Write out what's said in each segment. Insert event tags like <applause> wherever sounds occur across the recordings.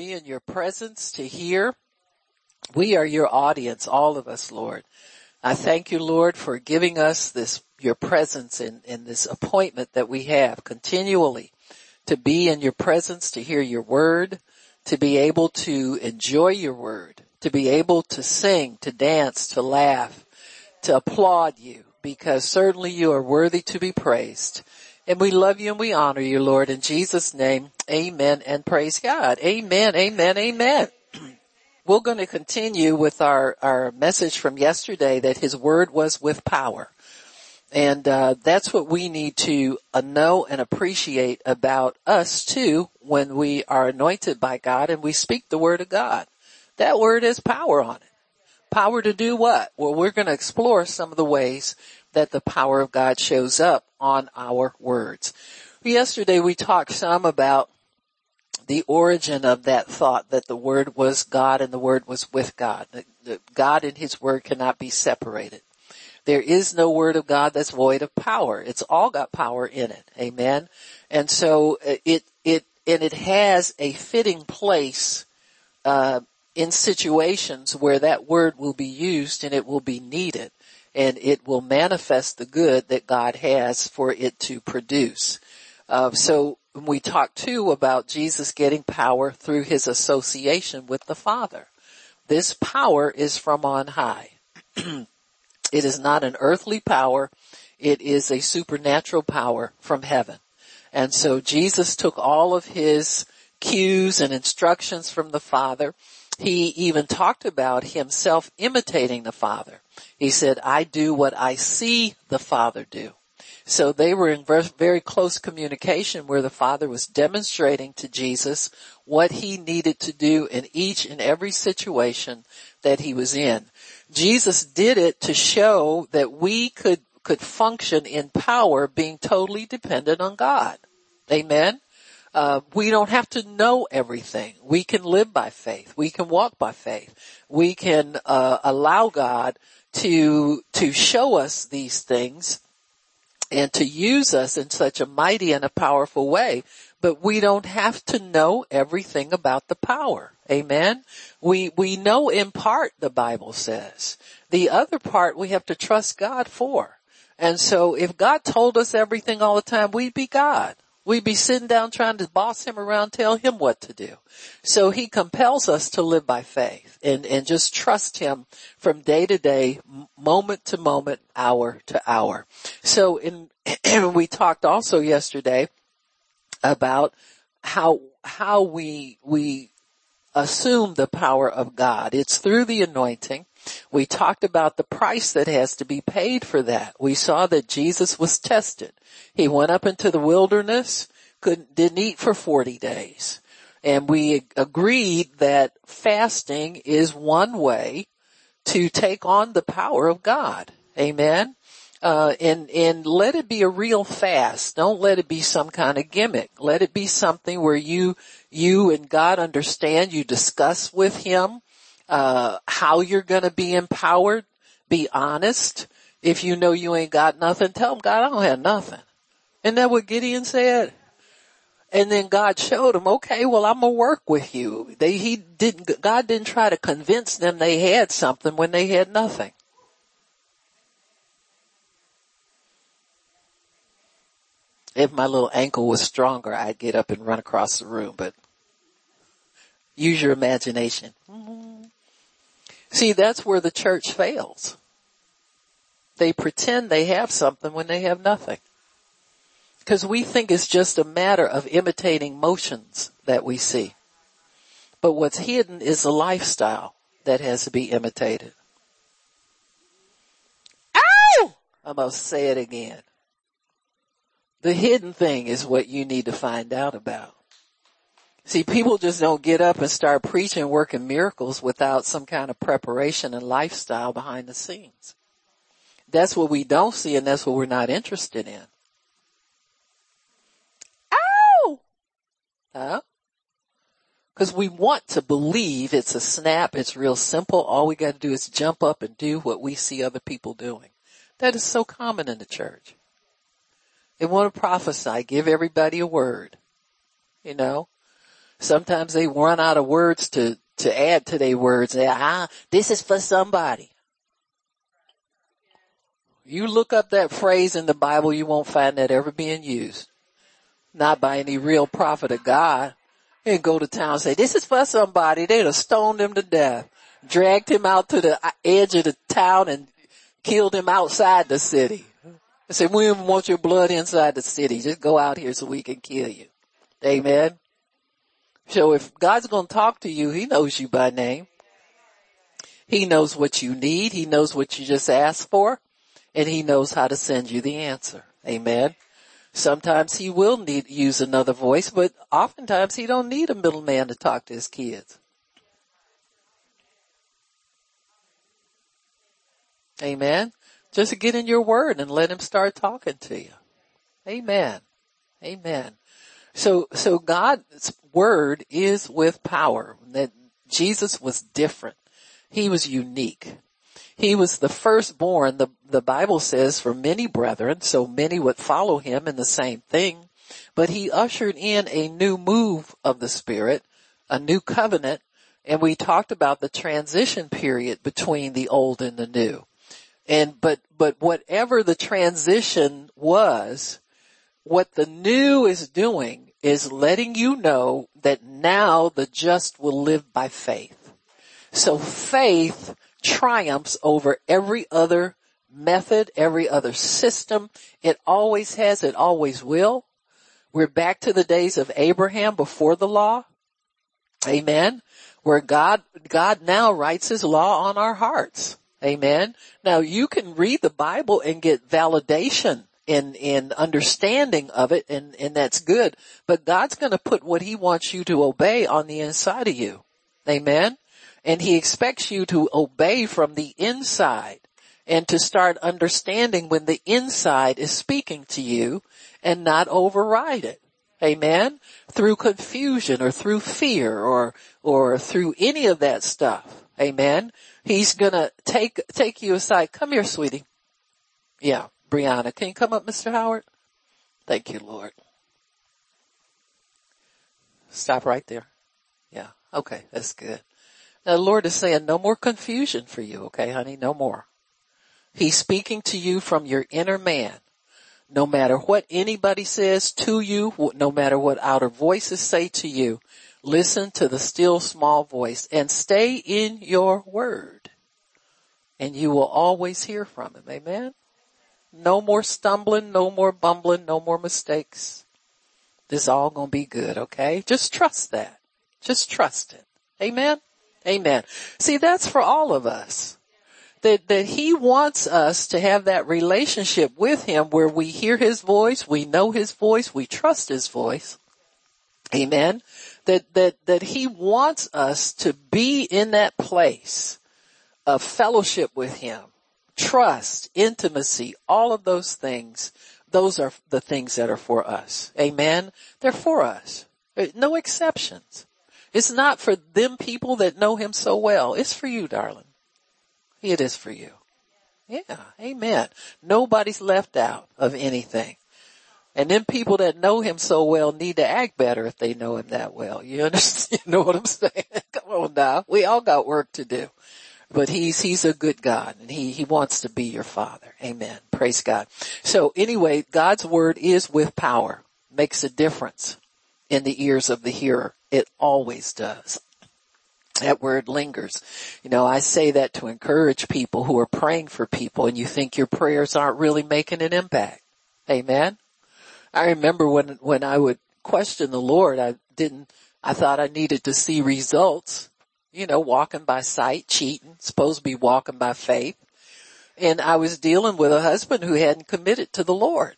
be in your presence to hear. We are your audience, all of us, Lord. I thank you, Lord, for giving us this, your presence in, in this appointment that we have continually to be in your presence, to hear your word, to be able to enjoy your word, to be able to sing, to dance, to laugh, to applaud you, because certainly you are worthy to be praised. And we love you and we honor you, Lord. In Jesus name, amen and praise God. Amen, amen, amen. <clears throat> We're going to continue with our, our message from yesterday that his word was with power. And uh, that's what we need to uh, know and appreciate about us too when we are anointed by God and we speak the word of God. That word has power on it. Power to do what? Well, we're going to explore some of the ways that the power of God shows up on our words. Yesterday we talked some about the origin of that thought that the word was God and the word was with God. God and his word cannot be separated. There is no word of God that's void of power. It's all got power in it. Amen. And so uh, it, it, and it has a fitting place, uh, in situations where that word will be used and it will be needed and it will manifest the good that God has for it to produce. Uh, so we talk too about Jesus getting power through his association with the Father. This power is from on high. <clears throat> It is not an earthly power. It is a supernatural power from heaven. And so Jesus took all of his cues and instructions from the Father. He even talked about himself imitating the Father. He said, I do what I see the Father do. So they were in very close communication where the Father was demonstrating to Jesus what he needed to do in each and every situation that he was in. Jesus did it to show that we could, could function in power being totally dependent on God. Amen. Uh, we don't have to know everything. We can live by faith. We can walk by faith. We can uh, allow God to to show us these things and to use us in such a mighty and a powerful way. But we don't have to know everything about the power. Amen. We, we know in part, the Bible says. The other part we have to trust God for. And so if God told us everything all the time, we'd be God. We'd be sitting down trying to boss him around, tell him what to do. So he compels us to live by faith and, and just trust him from day to day, moment to moment, hour to hour. So in, <clears throat> we talked also yesterday about how, how we, we assume the power of God. It's through the anointing. We talked about the price that has to be paid for that. We saw that Jesus was tested. He went up into the wilderness, couldn't, didn't eat for 40 days. And we agreed that fasting is one way to take on the power of God. Amen. Uh, and, and let it be a real fast. Don't let it be some kind of gimmick. Let it be something where you, you and God understand, you discuss with Him, uh, how you're gonna be empowered. Be honest. If you know you ain't got nothing, tell him, God, I don't have nothing. Isn't that what Gideon said? And then God showed him, okay, well, I'm gonna work with you. They, he didn't, God didn't try to convince them they had something when they had nothing. If my little ankle was stronger, I'd get up and run across the room, but use your imagination. Mm-hmm. See, that's where the church fails. They pretend they have something when they have nothing. Cause we think it's just a matter of imitating motions that we see. But what's hidden is a lifestyle that has to be imitated. Ow! I must say it again. The hidden thing is what you need to find out about. See, people just don't get up and start preaching working miracles without some kind of preparation and lifestyle behind the scenes. That's what we don't see and that's what we're not interested in. Ow! Huh? Cause we want to believe it's a snap, it's real simple, all we gotta do is jump up and do what we see other people doing. That is so common in the church. They want to prophesy, give everybody a word. You know? Sometimes they run out of words to, to add to their words. They, ah, this is for somebody. You look up that phrase in the Bible, you won't find that ever being used. Not by any real prophet of God. And go to town and say, this is for somebody. They'd have stoned him to death. Dragged him out to the edge of the town and killed him outside the city. I said, we don't want your blood inside the city. Just go out here so we can kill you. Amen. So if God's going to talk to you, he knows you by name. He knows what you need. He knows what you just asked for and he knows how to send you the answer. Amen. Sometimes he will need, to use another voice, but oftentimes he don't need a middleman to talk to his kids. Amen. Just get in your word and let him start talking to you. Amen. Amen. So, so God's word is with power. That Jesus was different. He was unique. He was the firstborn, the, the Bible says, for many brethren, so many would follow him in the same thing. But he ushered in a new move of the Spirit, a new covenant, and we talked about the transition period between the old and the new. And, but, but whatever the transition was, what the new is doing is letting you know that now the just will live by faith. So faith triumphs over every other method, every other system. It always has, it always will. We're back to the days of Abraham before the law. Amen. Where God, God now writes his law on our hearts. Amen. Now you can read the Bible and get validation in, in understanding of it and, and that's good. But God's going to put what he wants you to obey on the inside of you. Amen. And he expects you to obey from the inside and to start understanding when the inside is speaking to you and not override it. Amen. Through confusion or through fear or, or through any of that stuff. Amen. He's gonna take, take you aside. Come here, sweetie. Yeah, Brianna. Can you come up, Mr. Howard? Thank you, Lord. Stop right there. Yeah. Okay. That's good. Now the Lord is saying no more confusion for you, okay honey? No more. He's speaking to you from your inner man. No matter what anybody says to you, no matter what outer voices say to you, listen to the still small voice and stay in your word. And you will always hear from him. Amen. No more stumbling, no more bumbling, no more mistakes. This all gonna be good, okay? Just trust that. Just trust it. Amen. Amen. See, that's for all of us. That, that he wants us to have that relationship with him where we hear his voice, we know his voice, we trust his voice. Amen. That, that, that he wants us to be in that place of fellowship with him, trust, intimacy, all of those things. Those are the things that are for us. Amen. They're for us. Uh, no exceptions. It's not for them people that know him so well. It's for you, darling. It is for you. Yeah. Amen. Nobody's left out of anything. And then people that know him so well need to act better if they know him that well. You <laughs> understand? You know what I'm saying? Come on now. We all got work to do. But he's, he's a good God and he, he wants to be your father. Amen. Praise God. So anyway, God's word is with power. Makes a difference in the ears of the hearer. It always does. That word lingers. You know, I say that to encourage people who are praying for people and you think your prayers aren't really making an impact. Amen. I remember when, when I would question the Lord, I didn't, I thought I needed to see results. You know, walking by sight, cheating, supposed to be walking by faith. And I was dealing with a husband who hadn't committed to the Lord.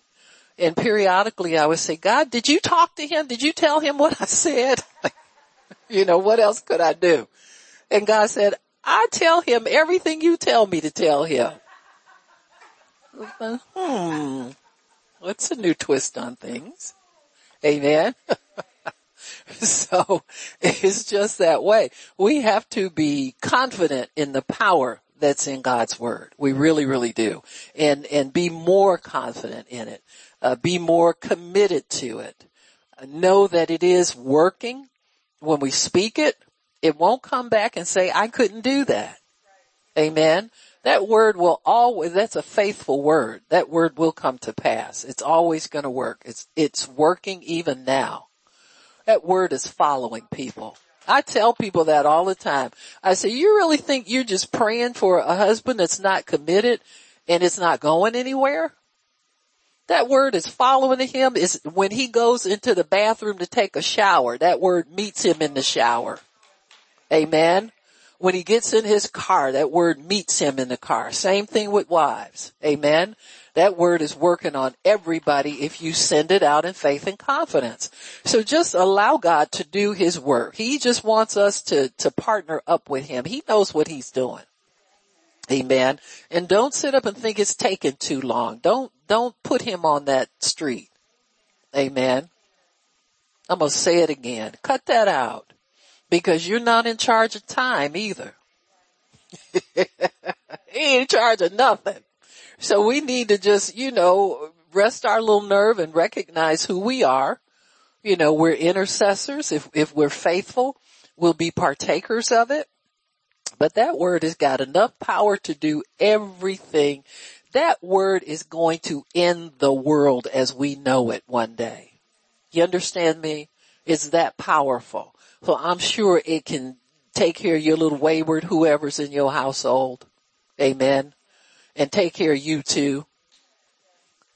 And periodically I would say, God, did you talk to him? Did you tell him what I said? <laughs> you know, what else could I do? And God said, I tell him everything you tell me to tell him. hmm. What's a new twist on things? Amen. <laughs> <laughs> so it's just that way. We have to be confident in the power that's in God's word. We really, really do. And, and be more confident in it. Uh, be more committed to it. Know that it is working. when we speak it, it won't come back and say, I couldn't do that. Amen. That word will always, that's a faithful word. That word will come to pass. It's always going to work. It's, it's working even now. That word is following people. I tell people that all the time. I say, you really think you're just praying for a husband that's not committed and it's not going anywhere? That word is following him is when he goes into the bathroom to take a shower, that word meets him in the shower. Amen. When he gets in his car, that word meets him in the car. Same thing with wives. Amen. That word is working on everybody if you send it out in faith and confidence. So just allow God to do his work. He just wants us to, to partner up with him. He knows what he's doing. Amen. And don't sit up and think it's taking too long. Don't, don't put him on that street. Amen. I'm going to say it again. Cut that out because you're not in charge of time either. <laughs> he ain't in charge of nothing. So we need to just, you know, rest our little nerve and recognize who we are. You know, we're intercessors. If, if we're faithful, we'll be partakers of it. But that word has got enough power to do everything. That word is going to end the world as we know it one day. You understand me? It's that powerful. So I'm sure it can take care of your little wayward whoever's in your household. Amen and take care of you too.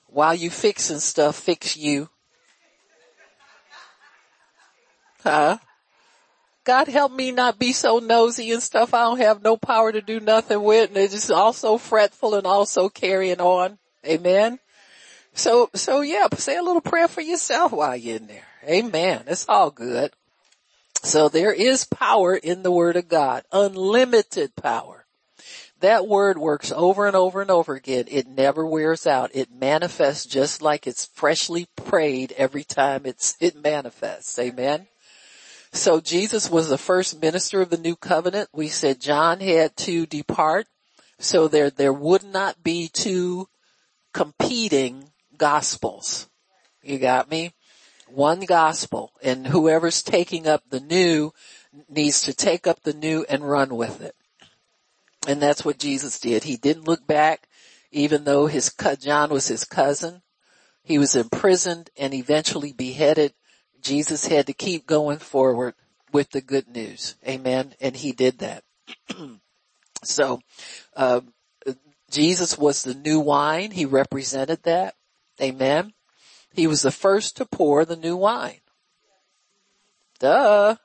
While you fixing stuff, fix you. Huh? God help me not be so nosy and stuff I don't have no power to do nothing with and it's just also fretful and also carrying on. Amen. So, so yeah, say a little prayer for yourself while you're in there. Amen. It's all good. So there is power in the word of God. Unlimited power. That word works over and over and over again. It never wears out. It manifests just like it's freshly prayed every time it's, <laughs> it manifests. Amen. So Jesus was the first minister of the new covenant. We said John had to depart. So there, there would not be two competing gospels. You got me? One gospel and whoever's taking up the new needs to take up the new and run with it. And that's what Jesus did. He didn't look back, even though his, John was his cousin. He was imprisoned and eventually beheaded. Jesus had to keep going forward with the good news. Amen. And he did that. <clears throat> so, uh, Jesus was the new wine. He represented that. Amen. He was the first to pour the new wine. Duh.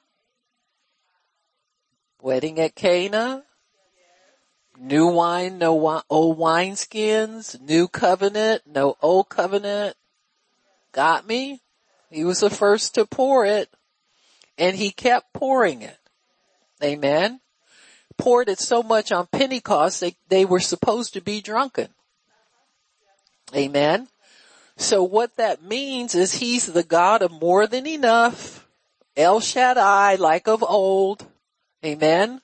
Wedding at Cana. New wine, no wi- old wineskins. New covenant, no old covenant. Got me? He was the first to pour it. And he kept pouring it. Amen. Poured it so much on Pentecost, they, they were supposed to be drunken. Amen. So what that means is he's the God of more than enough. El Shaddai, like of old. Amen.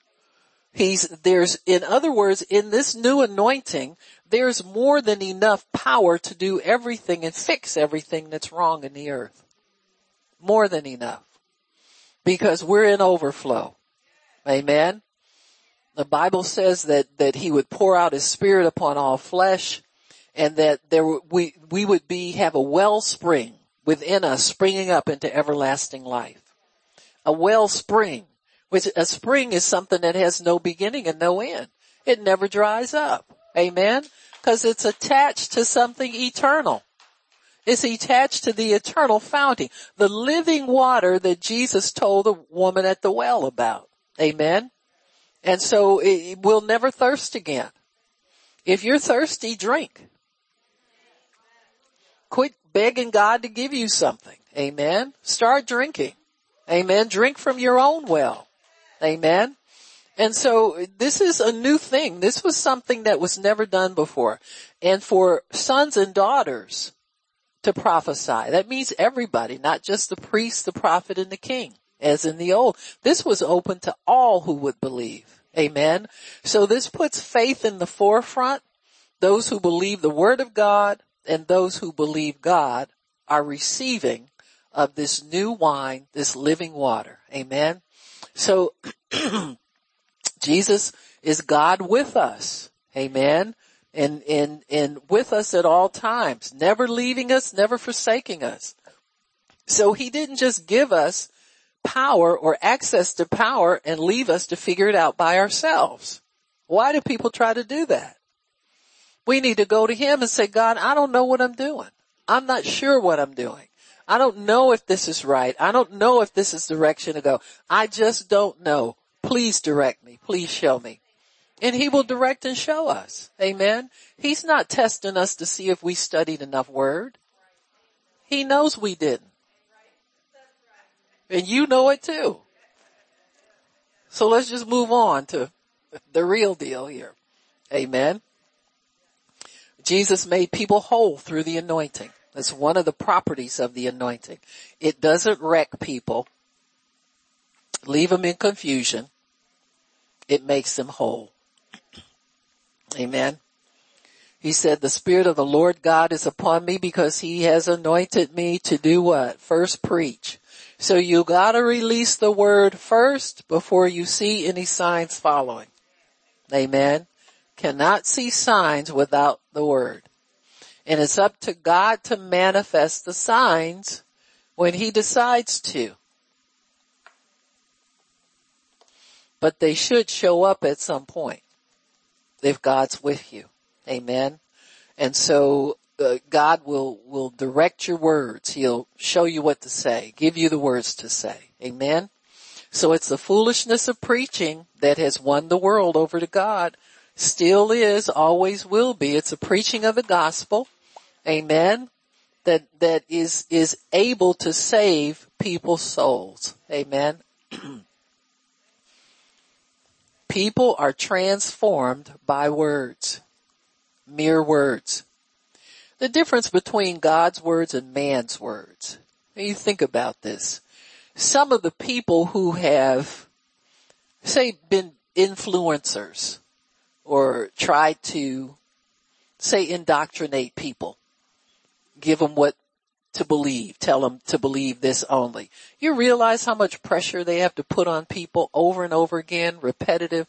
He's, there's, in other words, in this new anointing, there's more than enough power to do everything and fix everything that's wrong in the earth. More than enough. Because we're in overflow. Amen. The Bible says that, that he would pour out his spirit upon all flesh and that there we, we would be, have a wellspring within us springing up into everlasting life. A wellspring which a spring is something that has no beginning and no end. It never dries up. Amen. Cause it's attached to something eternal. It's attached to the eternal fountain, the living water that Jesus told the woman at the well about. Amen. And so it will never thirst again. If you're thirsty, drink. Quit begging God to give you something. Amen. Start drinking. Amen. Drink from your own well. Amen. And so this is a new thing. This was something that was never done before. And for sons and daughters to prophesy, that means everybody, not just the priest, the prophet, and the king, as in the old. This was open to all who would believe. Amen. So this puts faith in the forefront. Those who believe the word of God and those who believe God are receiving of this new wine, this living water. Amen. So <clears throat> Jesus is God with us. Amen. And, and, and with us at all times, never leaving us, never forsaking us. So he didn't just give us power or access to power and leave us to figure it out by ourselves. Why do people try to do that? We need to go to him and say, God, I don't know what I'm doing. I'm not sure what I'm doing. I don't know if this is right. I don't know if this is direction to go. I just don't know. Please direct me. Please show me. And he will direct and show us. Amen. He's not testing us to see if we studied enough word. He knows we didn't. And you know it too. So let's just move on to the real deal here. Amen. Jesus made people whole through the anointing. That's one of the properties of the anointing. It doesn't wreck people, leave them in confusion. It makes them whole. Amen. He said, the Spirit of the Lord God is upon me because He has anointed me to do what? First preach. So you gotta release the word first before you see any signs following. Amen. Cannot see signs without the word. And it's up to God to manifest the signs when He decides to. But they should show up at some point if God's with you. Amen. And so uh, God will, will direct your words. He'll show you what to say, give you the words to say. Amen. So it's the foolishness of preaching that has won the world over to God. Still is, always will be. It's a preaching of the gospel. Amen. That, that is, is able to save people's souls. Amen. <clears throat> People are transformed by words. Mere words. The difference between God's words and man's words. you think about this. Some of the people who have, say, been influencers or tried to, say, indoctrinate people, give them what to believe, tell them to believe this only. You realize how much pressure they have to put on people over and over again, repetitive,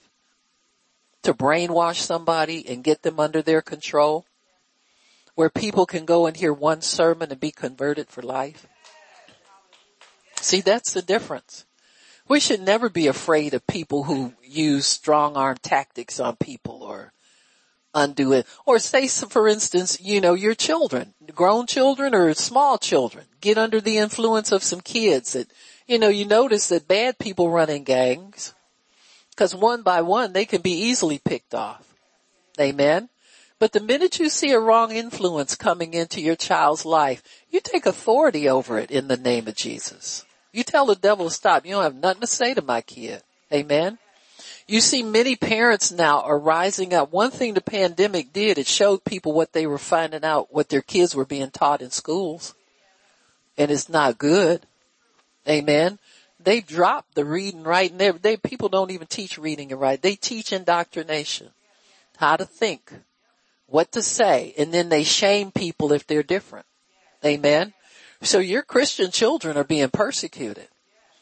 to brainwash somebody and get them under their control? Where people can go and hear one sermon and be converted for life? See, that's the difference. We should never be afraid of people who use strong arm tactics on people or undo it. Or say, for instance, you know, your children, grown children or small children, get under the influence of some kids that, you know, you notice that bad people run in gangs because one by one they can be easily picked off. Amen. But the minute you see a wrong influence coming into your child's life, you take authority over it in the name of Jesus. You tell the devil to stop. You don't have nothing to say to my kid. Amen. You see many parents now are rising up. One thing the pandemic did, it showed people what they were finding out, what their kids were being taught in schools. And it's not good. Amen. They dropped the reading, writing. They, they, people don't even teach reading and writing. They teach indoctrination. How to think. What to say. And then they shame people if they're different. Amen. So your Christian children are being persecuted.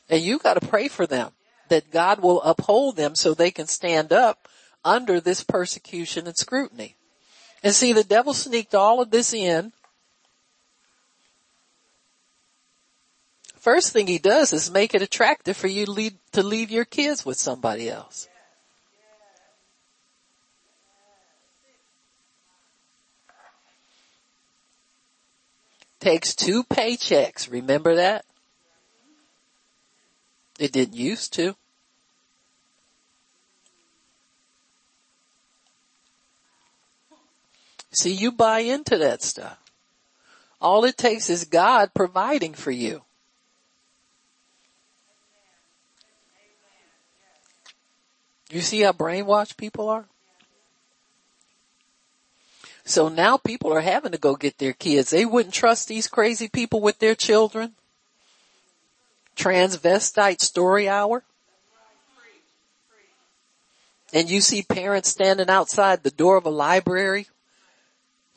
And you gotta pray for them that God will uphold them so they can stand up under this persecution and scrutiny. And see, the devil sneaked all of this in. First thing he does is make it attractive for you to leave, your kids with somebody else. Takes two paychecks, remember that? It didn't used to. See, you buy into that stuff. All it takes is God providing for you. You see how brainwashed people are? So now people are having to go get their kids. They wouldn't trust these crazy people with their children transvestite story hour. And you see parents standing outside the door of a library,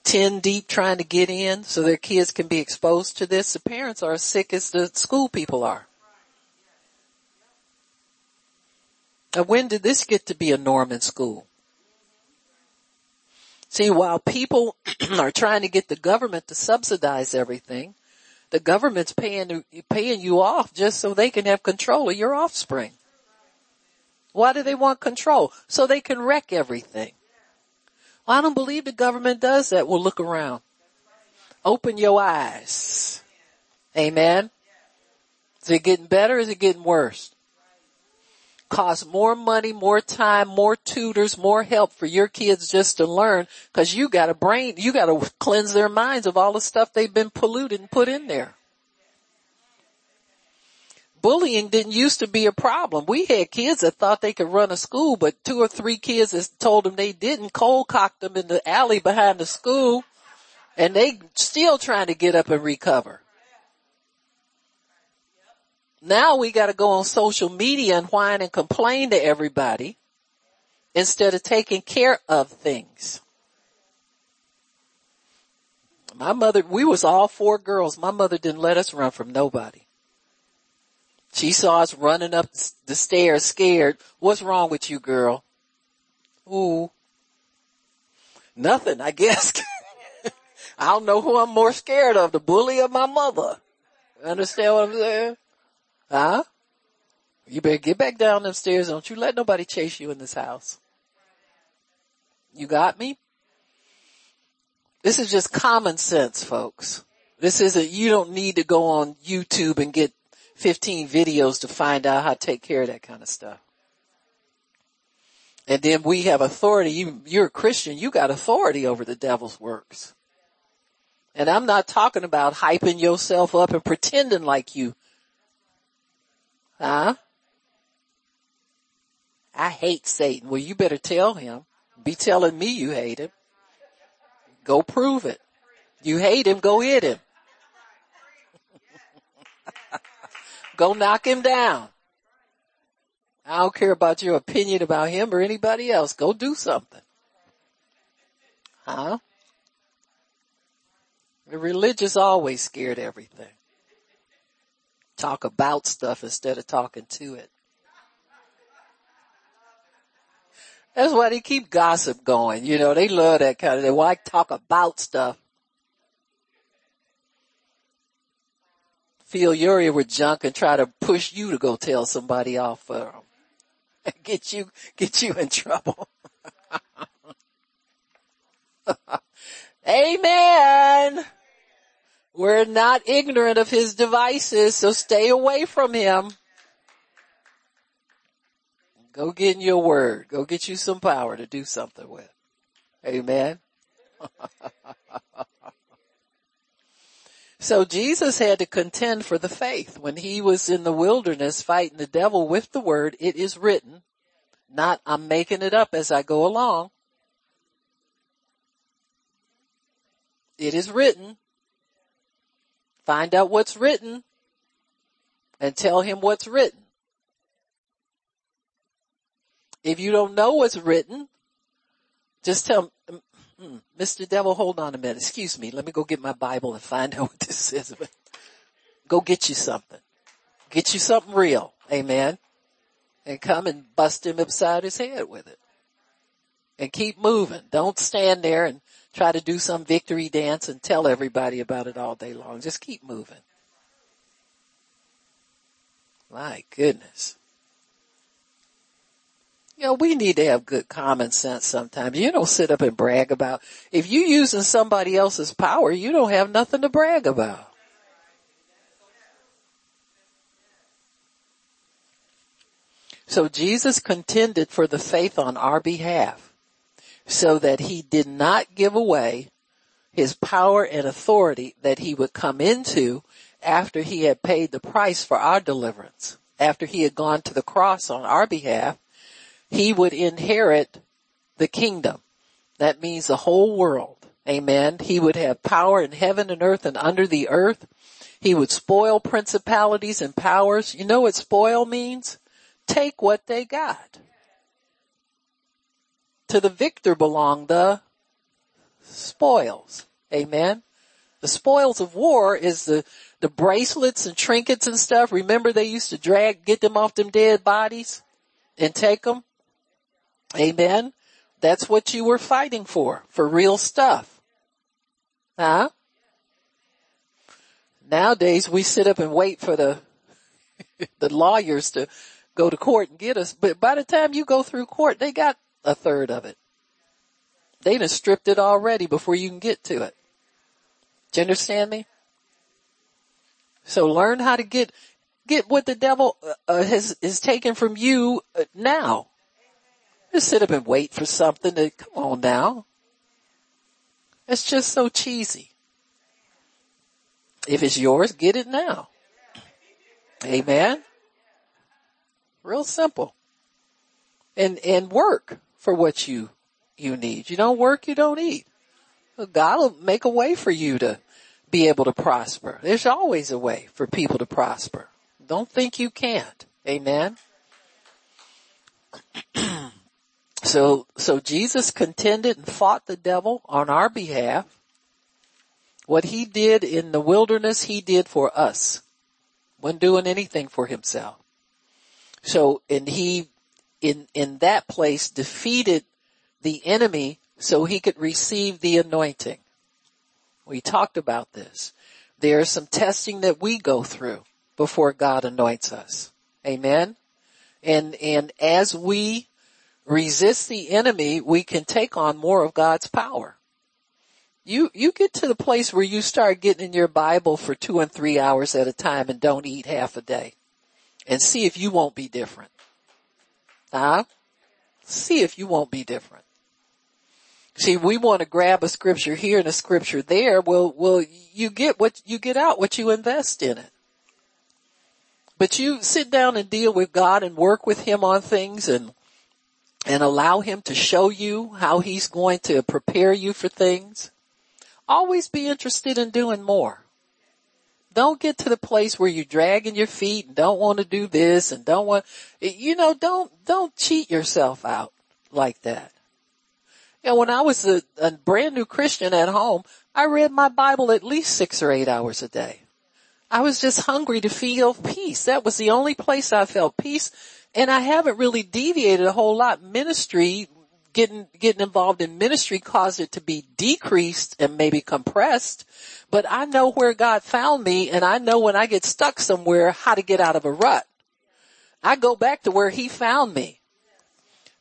10 deep trying to get in so their kids can be exposed to this. The parents are as sick as the school people are. Now when did this get to be a norm in school? See, while people <clears throat> are trying to get the government to subsidize everything, the government's paying, paying you off just so they can have control of your offspring. Why do they want control? So they can wreck everything. Well, I don't believe the government does that. Well, look around. Open your eyes. Amen. Is it getting better? Is it getting worse? Cost more money, more time, more tutors, more help for your kids just to learn because you got a brain, you got to cleanse their minds of all the stuff they've been polluted and put in there. Bullying didn't used to be a problem. We had kids that thought they could run a school, but two or three kids that told them they didn't cold cocked them in the alley behind the school and they still trying to get up and recover. Now we gotta go on social media and whine and complain to everybody instead of taking care of things. My mother, we was all four girls. My mother didn't let us run from nobody. She saw us running up the stairs scared. What's wrong with you, girl? Ooh. Nothing, I guess. <laughs> I don't know who I'm more scared of, the bully or my mother. Understand what I'm saying? Huh? You better get back down them stairs. Don't you let nobody chase you in this house. You got me? This is just common sense, folks. This isn't, you don't need to go on YouTube and get 15 videos to find out how to take care of that kind of stuff. And then we have authority. You, you're a Christian. You got authority over the devil's works. And I'm not talking about hyping yourself up and pretending like you Huh? I hate Satan. Well, you better tell him. Be telling me you hate him. Go prove it. You hate him, go hit him. <laughs> go knock him down. I don't care about your opinion about him or anybody else. Go do something. Huh? The religious always scared everything talk about stuff instead of talking to it. That's why they keep gossip going. You know, they love that kind of, they like talk about stuff. Fill your with junk and try to push you to go tell somebody off for them. <laughs> Get you, get you in trouble. <laughs> Amen. We're not ignorant of his devices, so stay away from him. Go get in your word. Go get you some power to do something with. Amen. <laughs> so Jesus had to contend for the faith when he was in the wilderness fighting the devil with the word, it is written, not I'm making it up as I go along. It is written, Find out what's written and tell him what's written. If you don't know what's written, just tell mm, mm, him, Mr. Devil, hold on a minute. Excuse me. Let me go get my Bible and find <laughs> out what this says. go get you something. Get you something real. Amen. And come and bust him upside his head with it. And keep moving. Don't stand there and try to do some victory dance and tell everybody about it all day long. Just keep moving. My goodness. You know, we need to have good common sense sometimes. You don't sit up and brag about, if you using somebody else's power, you don't have nothing to brag about. So Jesus contended for the faith on our behalf so that he did not give away his power and authority that he would come into after he had paid the price for our deliverance. After he had gone to the cross on our behalf, he would inherit the kingdom. That means the whole world. Amen. He would have power in heaven and earth and under the earth. He would spoil principalities and powers. You know what spoil means? Take what they got to the victor belong the spoils. Amen. The spoils of war is the, the bracelets and trinkets and stuff. Remember they used to drag, get them off them dead bodies and take them? Amen. That's what you were fighting for, for real stuff. Huh? Nowadays we sit up and wait for the, <laughs> the lawyers to go to court and get us, but by the time you go through court, they got a third of it. They done stripped it already before you can get to it. Do you understand me? So learn how to get, get what the devil uh, uh has, is taken from you uh, now. Just sit up and wait for something to, come on now. It's just so cheesy. If it's yours, get it now. Amen. Real simple. And, and work for what you, you need. You don't work, you don't eat. God will make a way for you to be able to prosper. There's always a way for people to prosper. Don't think you can't. Amen. <clears throat> so, so Jesus contended and fought the devil on our behalf. What he did in the wilderness, he did for us. Wasn't doing anything for himself. So, and he, in, in that place defeated the enemy so he could receive the anointing. We talked about this. There is some testing that we go through before God anoints us. Amen. And, and as we resist the enemy, we can take on more of God's power. You, you get to the place where you start getting in your Bible for two and three hours at a time and don't eat half a day and see if you won't be different. Huh? See if you won't be different. See, we want to grab a scripture here and a scripture there. Well, well, you get what, you get out what you invest in it. But you sit down and deal with God and work with Him on things and, and allow Him to show you how He's going to prepare you for things. Always be interested in doing more. Don't get to the place where you're dragging your feet and don't want to do this and don't want, you know, don't, don't cheat yourself out like that. You know, when I was a, a brand new Christian at home, I read my Bible at least six or eight hours a day. I was just hungry to feel peace. That was the only place I felt peace. And I haven't really deviated a whole lot. Ministry, getting, getting involved in ministry caused it to be decreased and maybe compressed. But I know where God found me and I know when I get stuck somewhere how to get out of a rut. I go back to where he found me.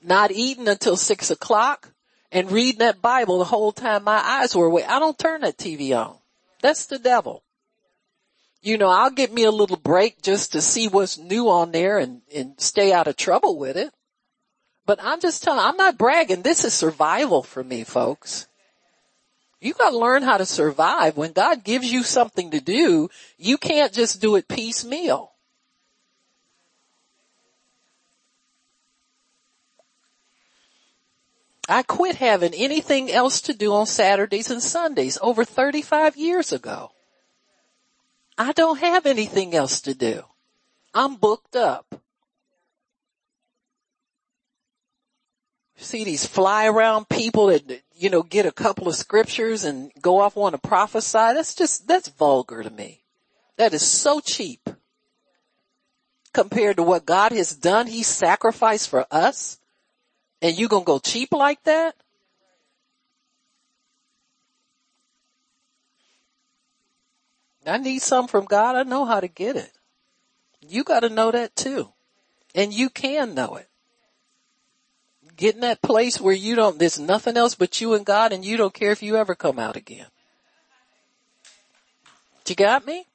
Not eating until six o'clock, and reading that Bible the whole time my eyes were away. I don't turn that TV on. That's the devil. You know, I'll get me a little break just to see what's new on there and, and stay out of trouble with it. But I'm just telling, I'm not bragging. This is survival for me, folks. You gotta learn how to survive. When God gives you something to do, you can't just do it piecemeal. I quit having anything else to do on Saturdays and Sundays over 35 years ago. I don't have anything else to do. I'm booked up. See these fly around people that, you know, get a couple of scriptures and go off on to prophesy. That's just, that's vulgar to me. That is so cheap compared to what God has done. He sacrificed for us and you gonna go cheap like that? I need some from God. I know how to get it. You gotta know that too. And you can know it. Get in that place where you don't, there's nothing else but you and God and you don't care if you ever come out again. You got me?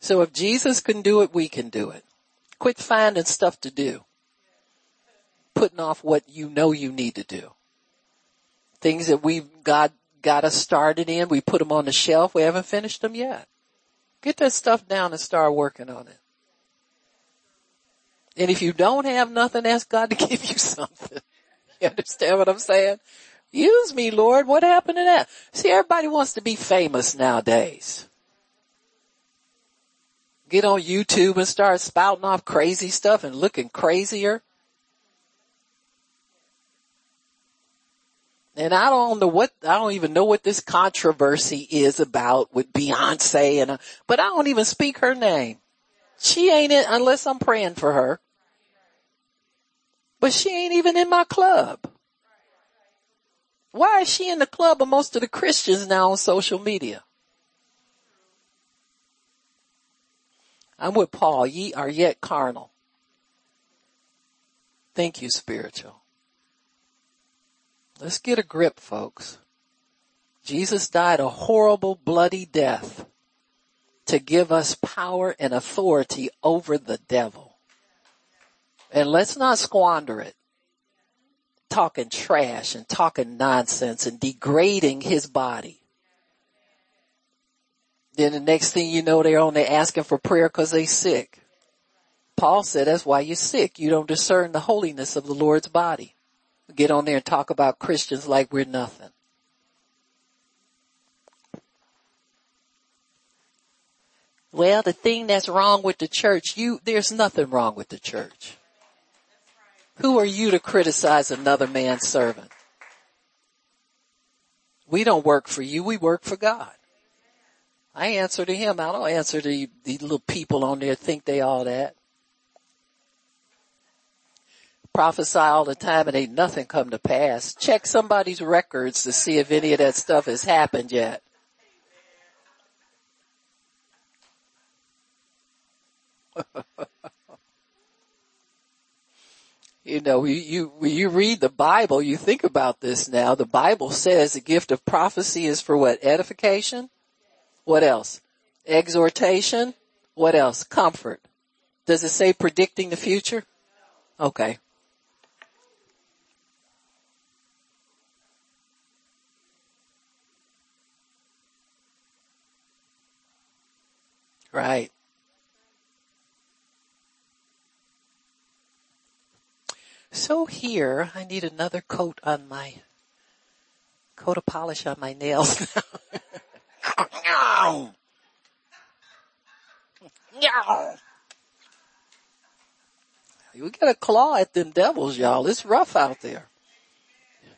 So if Jesus can do it, we can do it. Quit finding stuff to do. Putting off what you know you need to do. Things that we've got, got us started in, we put them on the shelf, we haven't finished them yet. Get that stuff down and start working on it. And if you don't have nothing, ask God to <laughs> give you something. You understand what I'm saying? Use me, Lord. What happened to that? See, everybody wants to be famous nowadays get on YouTube and start spouting off crazy stuff and looking crazier. And I don't know what, I don't even know what this controversy is about with Beyonce and, uh, but I don't even speak her name. She ain't it unless I'm praying for her. But she ain't even in my club. Why is she in the club of most of the Christians now on social media? I'm with Paul. Ye are yet carnal. Thank you, spiritual. Let's get a grip, folks. Jesus died a horrible, bloody death to give us power and authority over the devil. And let's not squander it. Talking trash and talking nonsense and degrading his body. Then the next thing you know, they're on there asking for prayer because they sick. Paul said that's why you're sick. You don't discern the holiness of the Lord's body. Get on there and talk about Christians like we're nothing. Well, the thing that's wrong with the church, you, there's nothing wrong with the church. Who are you to criticize another man's servant? We don't work for you, we work for God. I answer to him. I don't answer to the little people on there think they all that. Prophesy all the time and ain't nothing come to pass. Check somebody's records to see if any of that stuff has happened yet. <laughs> you know, you, you, when you read the Bible, you think about this now. The Bible says the gift of prophecy is for what? Edification? What else? Exhortation. What else? Comfort. Does it say predicting the future? Okay. Right. So here, I need another coat on my, coat of polish on my nails now. <laughs> We gotta claw at them devils, y'all. It's rough out there.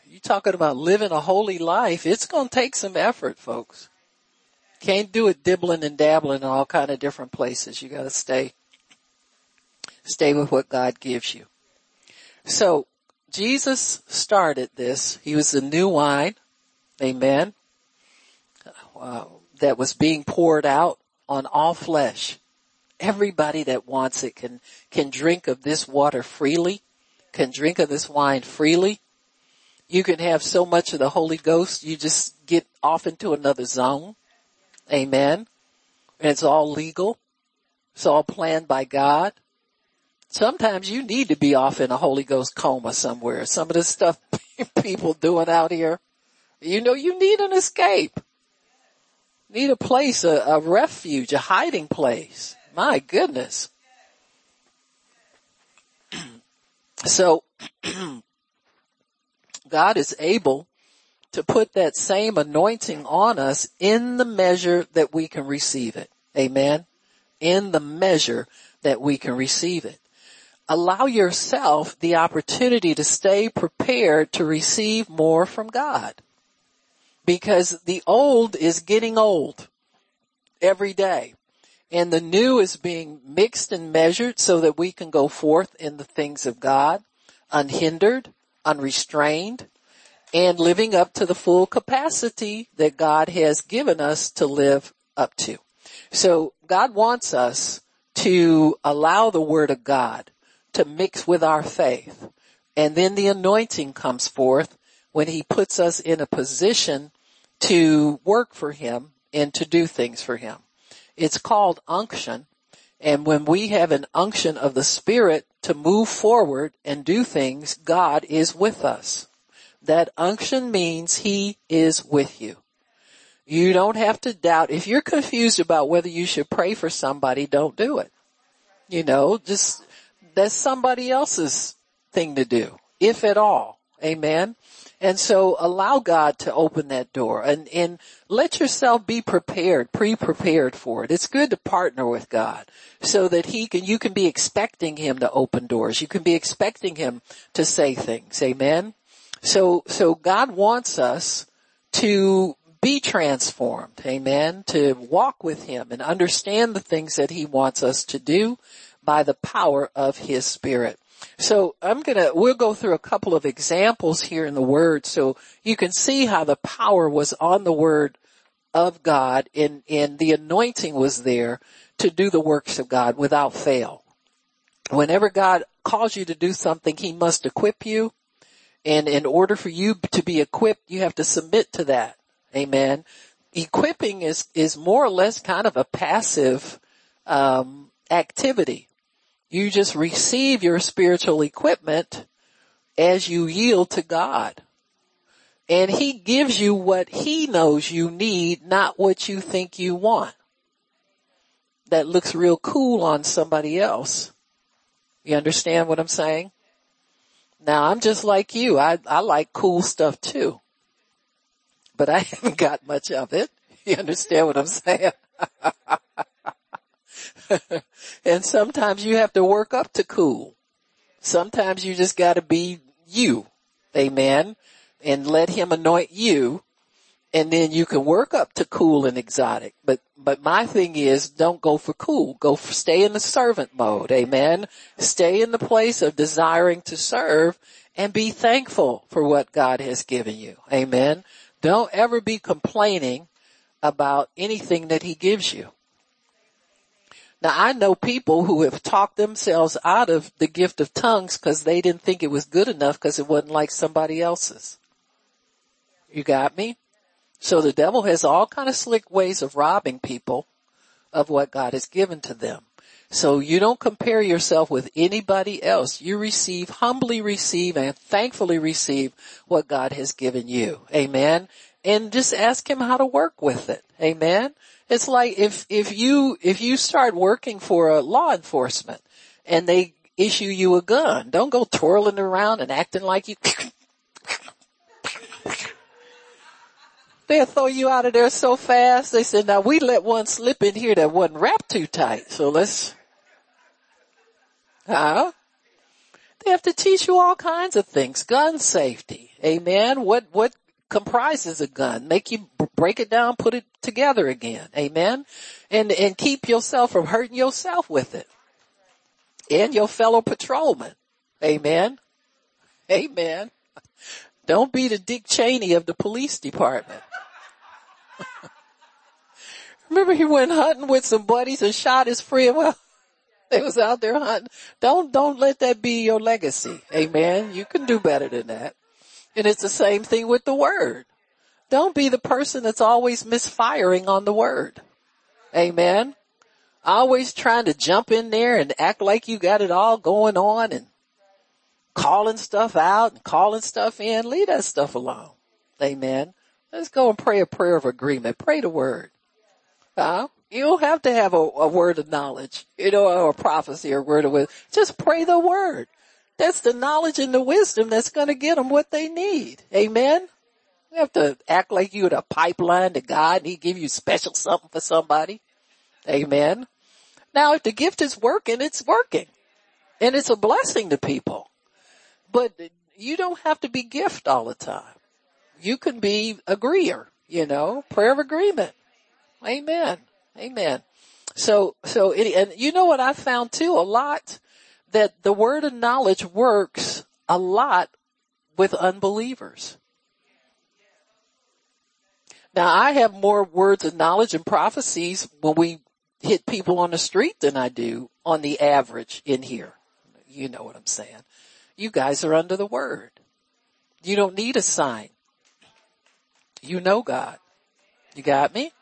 You talking about living a holy life. It's gonna take some effort, folks. Can't do it dibbling and dabbling in all kind of different places. You gotta stay, stay with what God gives you. So, Jesus started this. He was the new wine. Amen. Uh, that was being poured out on all flesh. Everybody that wants it can, can drink of this water freely, can drink of this wine freely. You can have so much of the Holy Ghost, you just get off into another zone. Amen. And it's all legal. It's all planned by God. Sometimes you need to be off in a Holy Ghost coma somewhere. Some of the stuff <laughs> people doing out here, you know, you need an escape. Need a place, a, a refuge, a hiding place. My goodness. <clears throat> so, <clears throat> God is able to put that same anointing on us in the measure that we can receive it. Amen. In the measure that we can receive it. Allow yourself the opportunity to stay prepared to receive more from God because the old is getting old every day and the new is being mixed and measured so that we can go forth in the things of God unhindered, unrestrained, and living up to the full capacity that God has given us to live up to. So God wants us to allow the word of God to mix with our faith. And then the anointing comes forth when he puts us in a position to work for him and to do things for him. It's called unction. And when we have an unction of the spirit to move forward and do things, God is with us. That unction means he is with you. You don't have to doubt. If you're confused about whether you should pray for somebody, don't do it. You know, just, that's somebody else's thing to do, if at all. Amen. And so allow God to open that door and, and let yourself be prepared, pre-prepared for it. It's good to partner with God so that he can, you can be expecting him to open doors. You can be expecting him to say things. Amen. So, so God wants us to be transformed. Amen. To walk with Him and understand the things that He wants us to do by the power of His Spirit. So I'm gonna, we'll go through a couple of examples here in the Word so you can see how the power was on the Word of God and, and the anointing was there to do the works of God without fail. Whenever God calls you to do something, He must equip you. And in order for you to be equipped, you have to submit to that. Amen. Equipping is, is more or less kind of a passive, um, activity. You just receive your spiritual equipment as you yield to God. And he gives you what he knows you need, not what you think you want. That looks real cool on somebody else. You understand what I'm saying? Now I'm just like you. I, I like cool stuff too. But I <laughs> haven't got much of it. You understand what I'm saying? <laughs> and sometimes you have to work up to cool. Sometimes you just gotta be you. Amen. And let him anoint you. And then you can work up to cool and exotic. But, but my thing is don't go for cool. Go for, stay in the servant mode. Amen. Stay in the place of desiring to serve and be thankful for what God has given you. Amen. Don't ever be complaining about anything that he gives you. Now I know people who have talked themselves out of the gift of tongues because they didn't think it was good enough because it wasn't like somebody else's. You got me? So the devil has all kind of slick ways of robbing people of what God has given to them. So you don't compare yourself with anybody else. You receive, humbly receive and thankfully receive what God has given you. Amen. And just ask him how to work with it. Amen. It's like if, if you, if you start working for a law enforcement and they issue you a gun, don't go twirling around and acting like you, <laughs> they'll throw you out of there so fast. They said, now we let one slip in here that wasn't wrapped too tight. So let's, huh? They have to teach you all kinds of things. Gun safety. Amen. What, what comprises a gun. Make you break it down, put it together again. Amen. And, and keep yourself from hurting yourself with it. And your fellow patrolman. Amen. Amen. Don't be the Dick Cheney of the police department. <laughs> Remember he went hunting with some buddies and shot his friend. Well, <laughs> they was out there hunting. Don't, don't let that be your legacy. Amen. You can do better than that. And it's the same thing with the word. Don't be the person that's always misfiring on the word. Amen. Always trying to jump in there and act like you got it all going on and calling stuff out and calling stuff in. Leave that stuff alone. Amen. Let's go and pray a prayer of agreement. Pray the word. Huh? You don't have to have a, a word of knowledge, you know, or a prophecy or word of wisdom. Just pray the word. That's the knowledge and the wisdom that's going to get them what they need. Amen. You have to act like you're the pipeline to God and he give you special something for somebody. Amen. Now if the gift is working, it's working and it's a blessing to people, but you don't have to be gift all the time. You can be agreeer, you know, prayer of agreement. Amen. Amen. So, so, it, and you know what I found too a lot? that the word of knowledge works a lot with unbelievers. Now I have more words of knowledge and prophecies when we hit people on the street than I do on the average in here. You know what I'm saying. You guys are under the word. You don't need a sign. You know God. You got me?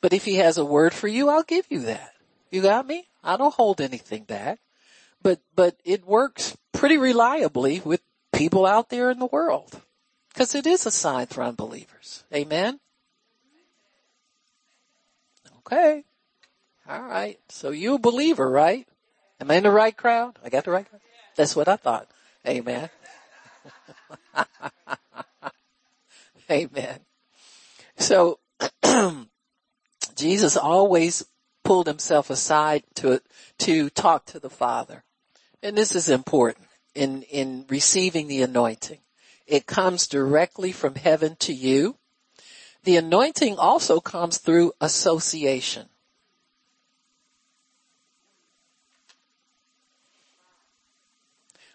But if he has a word for you, I'll give you that. You got me? I don't hold anything back but, but it works pretty reliably with people out there in the world. Cause it is a sign for unbelievers. Amen? Okay. Alright. So you a believer, right? Am I in the right crowd? I got the right crowd? That's what I thought. Amen. <laughs> Amen. So, <clears throat> Jesus always pulled himself aside to, to talk to the Father. And this is important in, in receiving the anointing. It comes directly from heaven to you. The anointing also comes through association.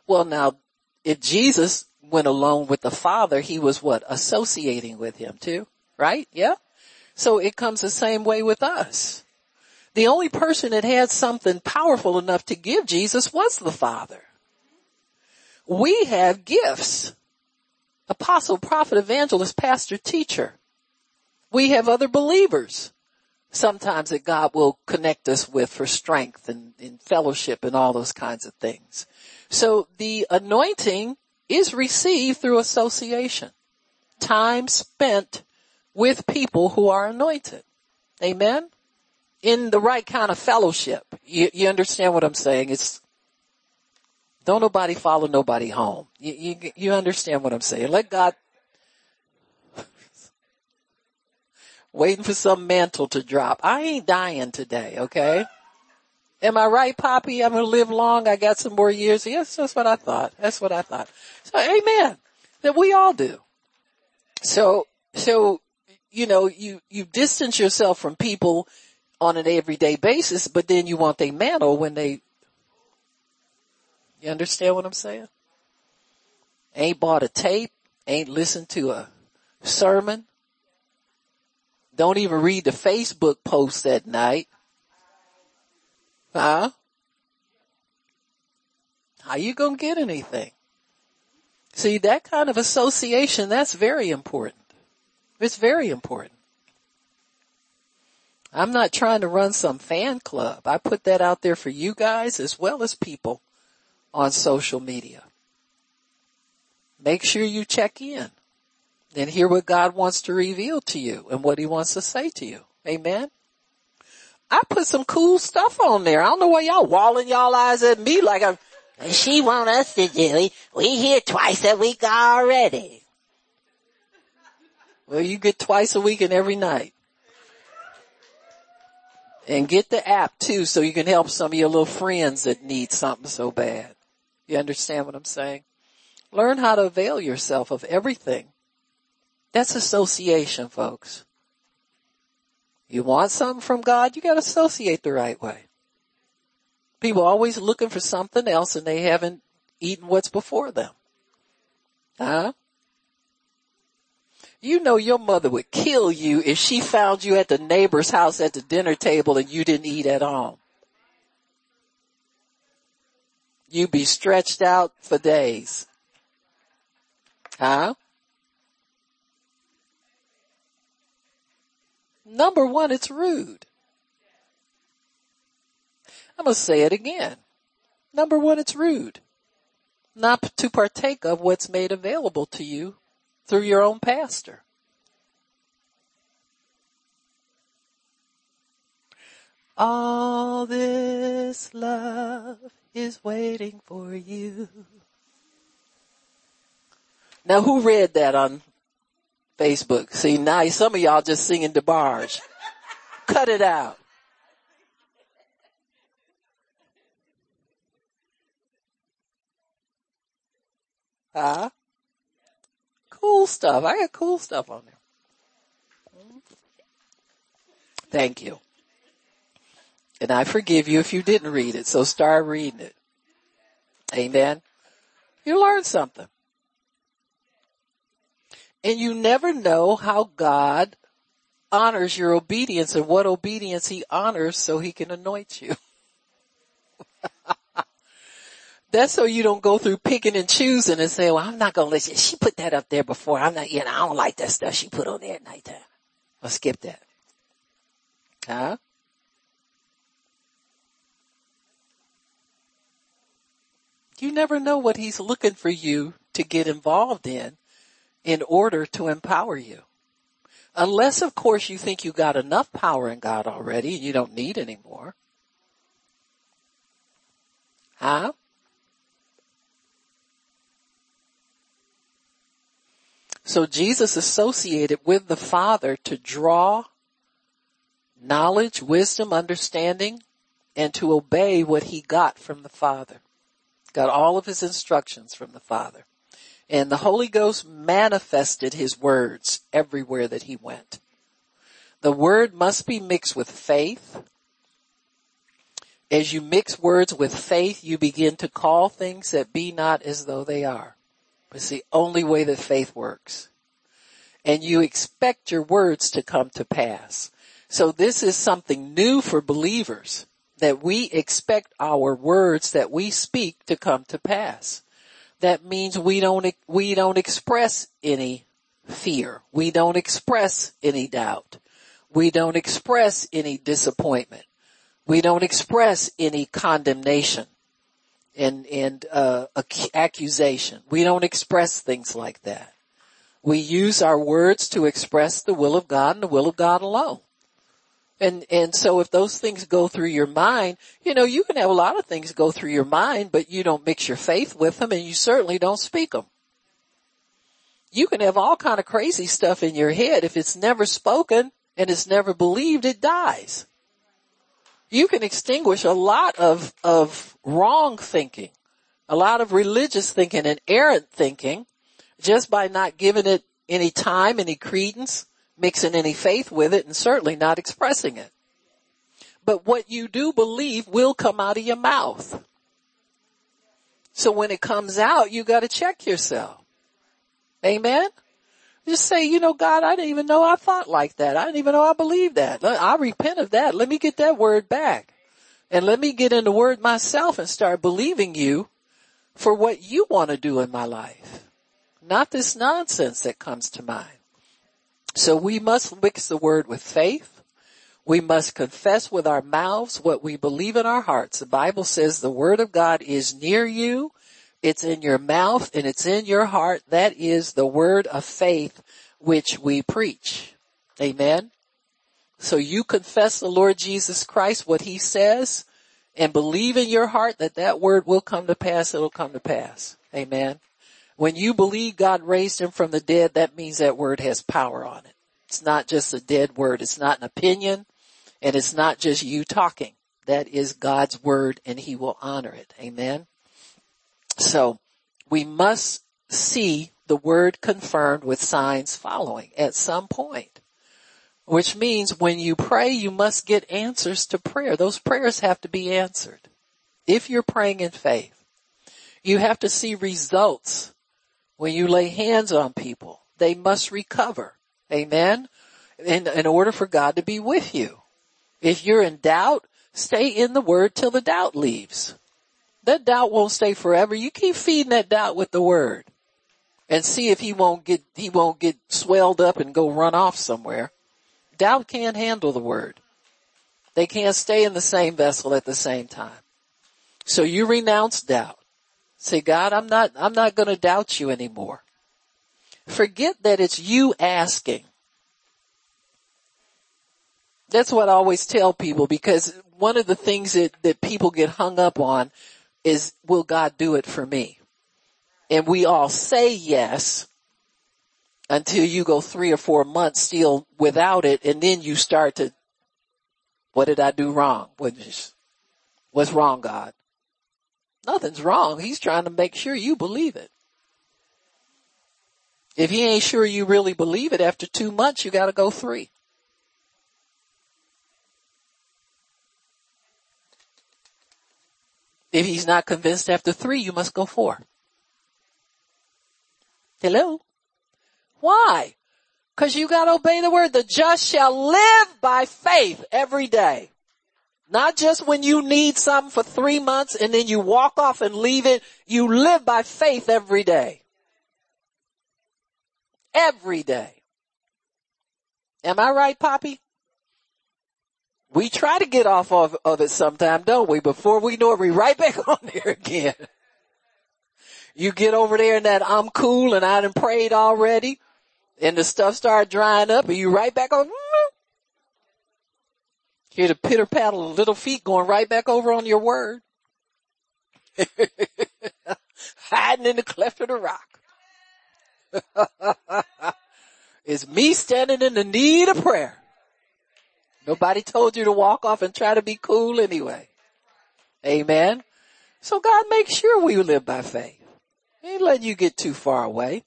Well now, if Jesus went alone with the Father, he was what? Associating with him too, right? Yeah. So it comes the same way with us. The only person that had something powerful enough to give Jesus was the Father. We have gifts. Apostle, prophet, evangelist, pastor, teacher. We have other believers sometimes that God will connect us with for strength and, and fellowship and all those kinds of things. So the anointing is received through association. Time spent with people who are anointed. Amen? In the right kind of fellowship. You, you understand what I'm saying? It's, don't nobody follow nobody home. You, you, you understand what I'm saying? Let God, <laughs> waiting for some mantle to drop. I ain't dying today, okay? Am I right, Poppy? I'm gonna live long. I got some more years. Yes, that's what I thought. That's what I thought. So, amen. That we all do. So, so, you know, you, you distance yourself from people on an everyday basis, but then you want their mantle when they, you understand what I'm saying? Ain't bought a tape, ain't listened to a sermon, don't even read the Facebook post that night, Huh? How you gonna get anything? See, that kind of association, that's very important. It's very important. I'm not trying to run some fan club. I put that out there for you guys as well as people on social media. Make sure you check in and hear what God wants to reveal to you and what he wants to say to you. Amen. I put some cool stuff on there. I don't know why y'all walling y'all eyes at me like I'm, she want us to do it. We here twice a week already. Well, you get twice a week and every night. And get the app too so you can help some of your little friends that need something so bad. You understand what I'm saying? Learn how to avail yourself of everything. That's association, folks. You want something from God, you gotta associate the right way. People always looking for something else and they haven't eaten what's before them. Huh? You know your mother would kill you if she found you at the neighbor's house at the dinner table and you didn't eat at all. You'd be stretched out for days. Huh? Number one, it's rude. I'm going to say it again. Number one, it's rude not to partake of what's made available to you through your own pastor. All this love is waiting for you. Now who read that on Facebook. See, now some of y'all just singing DeBarge. Cut it out. Huh? Cool stuff. I got cool stuff on there. Thank you. And I forgive you if you didn't read it, so start reading it. Amen. You learned something. And you never know how God honors your obedience and what obedience he honors so he can anoint you. <laughs> That's so you don't go through picking and choosing and say, well, I'm not going to let you, She put that up there before. I'm not, you know, I don't like that stuff she put on there at nighttime. I'll skip that. Huh? You never know what he's looking for you to get involved in in order to empower you. Unless of course you think you got enough power in God already and you don't need any more. Huh? So Jesus associated with the Father to draw knowledge, wisdom, understanding, and to obey what he got from the Father. Got all of his instructions from the Father. And the Holy Ghost manifested his words everywhere that he went. The word must be mixed with faith. As you mix words with faith, you begin to call things that be not as though they are. It's the only way that faith works. And you expect your words to come to pass. So this is something new for believers that we expect our words that we speak to come to pass. That means we don't, we don't express any fear. We don't express any doubt. We don't express any disappointment. We don't express any condemnation and, and, uh, accusation. We don't express things like that. We use our words to express the will of God and the will of God alone. And, and so if those things go through your mind, you know, you can have a lot of things go through your mind, but you don't mix your faith with them and you certainly don't speak them. You can have all kind of crazy stuff in your head. If it's never spoken and it's never believed, it dies. You can extinguish a lot of, of wrong thinking, a lot of religious thinking and errant thinking just by not giving it any time, any credence, mixing any faith with it and certainly not expressing it. But what you do believe will come out of your mouth. So when it comes out, you gotta check yourself. Amen? Just say, you know, God, I didn't even know I thought like that. I didn't even know I believed that. I repent of that. Let me get that word back. And let me get in the word myself and start believing you for what you want to do in my life. Not this nonsense that comes to mind. So we must mix the word with faith. We must confess with our mouths what we believe in our hearts. The Bible says the word of God is near you. It's in your mouth and it's in your heart. That is the word of faith which we preach. Amen. So you confess the Lord Jesus Christ, what he says, and believe in your heart that that word will come to pass. It'll come to pass. Amen. When you believe God raised him from the dead, that means that word has power on it. It's not just a dead word. It's not an opinion and it's not just you talking. That is God's word and he will honor it. Amen. So we must see the word confirmed with signs following at some point. Which means when you pray, you must get answers to prayer. Those prayers have to be answered. If you're praying in faith, you have to see results when you lay hands on people, they must recover. Amen. In, in order for God to be with you. If you're in doubt, stay in the word till the doubt leaves. That doubt won't stay forever. You keep feeding that doubt with the word and see if he won't get, he won't get swelled up and go run off somewhere. Doubt can't handle the word. They can't stay in the same vessel at the same time. So you renounce doubt. Say, God, I'm not, I'm not going to doubt you anymore. Forget that it's you asking. That's what I always tell people because one of the things that, that people get hung up on is, will God do it for me? And we all say yes until you go three or four months still without it and then you start to, what did I do wrong? What's wrong, God? Nothing's wrong. He's trying to make sure you believe it. If he ain't sure you really believe it after two months, you gotta go three. If he's not convinced after three, you must go four. Hello? Why? Cause you gotta obey the word. The just shall live by faith every day. Not just when you need something for three months and then you walk off and leave it. You live by faith every day. Every day. Am I right, Poppy? We try to get off of, of it sometime, don't we? Before we know it, we're right back <laughs> on there again. You get over there and that I'm cool and I done prayed already and the stuff start drying up and you right back on, Hear the pitter paddle of little feet going right back over on your word. <laughs> Hiding in the cleft of the rock. <laughs> it's me standing in the need of prayer. Nobody told you to walk off and try to be cool anyway. Amen. So God makes sure we live by faith. He ain't letting you get too far away.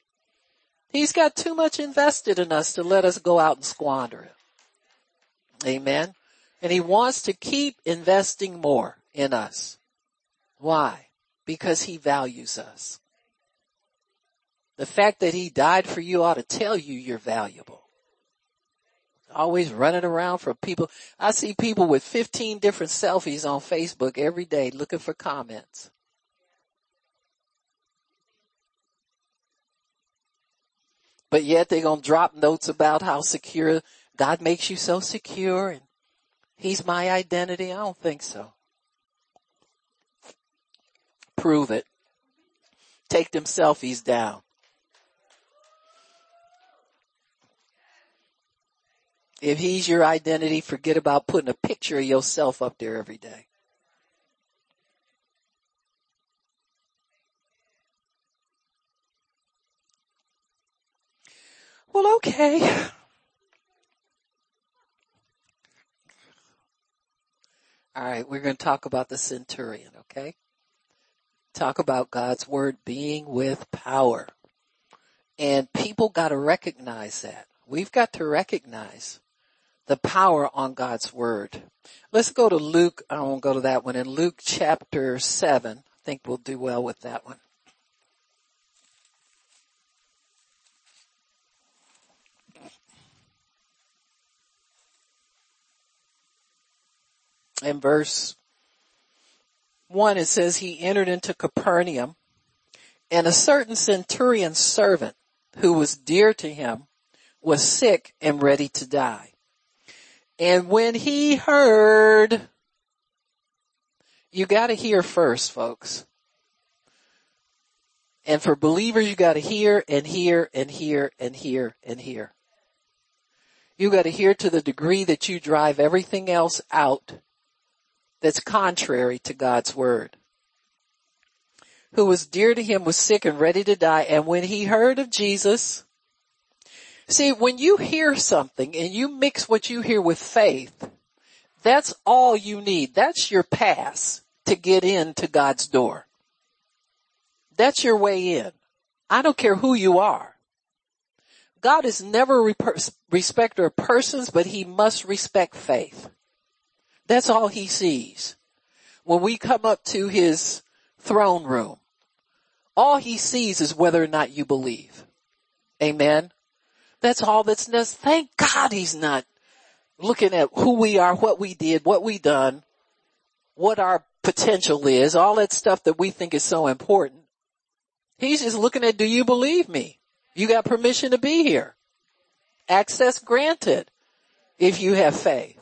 He's got too much invested in us to let us go out and squander it. Amen. And he wants to keep investing more in us. Why? Because he values us. The fact that he died for you ought to tell you you're valuable. Always running around for people. I see people with 15 different selfies on Facebook every day looking for comments. But yet they're going to drop notes about how secure God makes you so secure and he's my identity. I don't think so. Prove it. Take them selfies down. If he's your identity, forget about putting a picture of yourself up there every day. Well, okay. <laughs> All right, we're going to talk about the centurion, okay? Talk about God's word being with power. And people got to recognize that. We've got to recognize the power on God's word. Let's go to Luke. I won't go to that one. In Luke chapter 7, I think we'll do well with that one. In verse one, it says he entered into Capernaum and a certain centurion servant who was dear to him was sick and ready to die. And when he heard, you gotta hear first, folks. And for believers, you gotta hear and hear and hear and hear and hear. You gotta hear to the degree that you drive everything else out that's contrary to God's word. Who was dear to him was sick and ready to die. And when he heard of Jesus, see, when you hear something and you mix what you hear with faith, that's all you need. That's your pass to get into God's door. That's your way in. I don't care who you are. God is never a respecter of persons, but he must respect faith. That's all he sees. When we come up to his throne room, all he sees is whether or not you believe. Amen. That's all that's necessary. Thank God he's not looking at who we are, what we did, what we done, what our potential is, all that stuff that we think is so important. He's just looking at, do you believe me? You got permission to be here. Access granted if you have faith.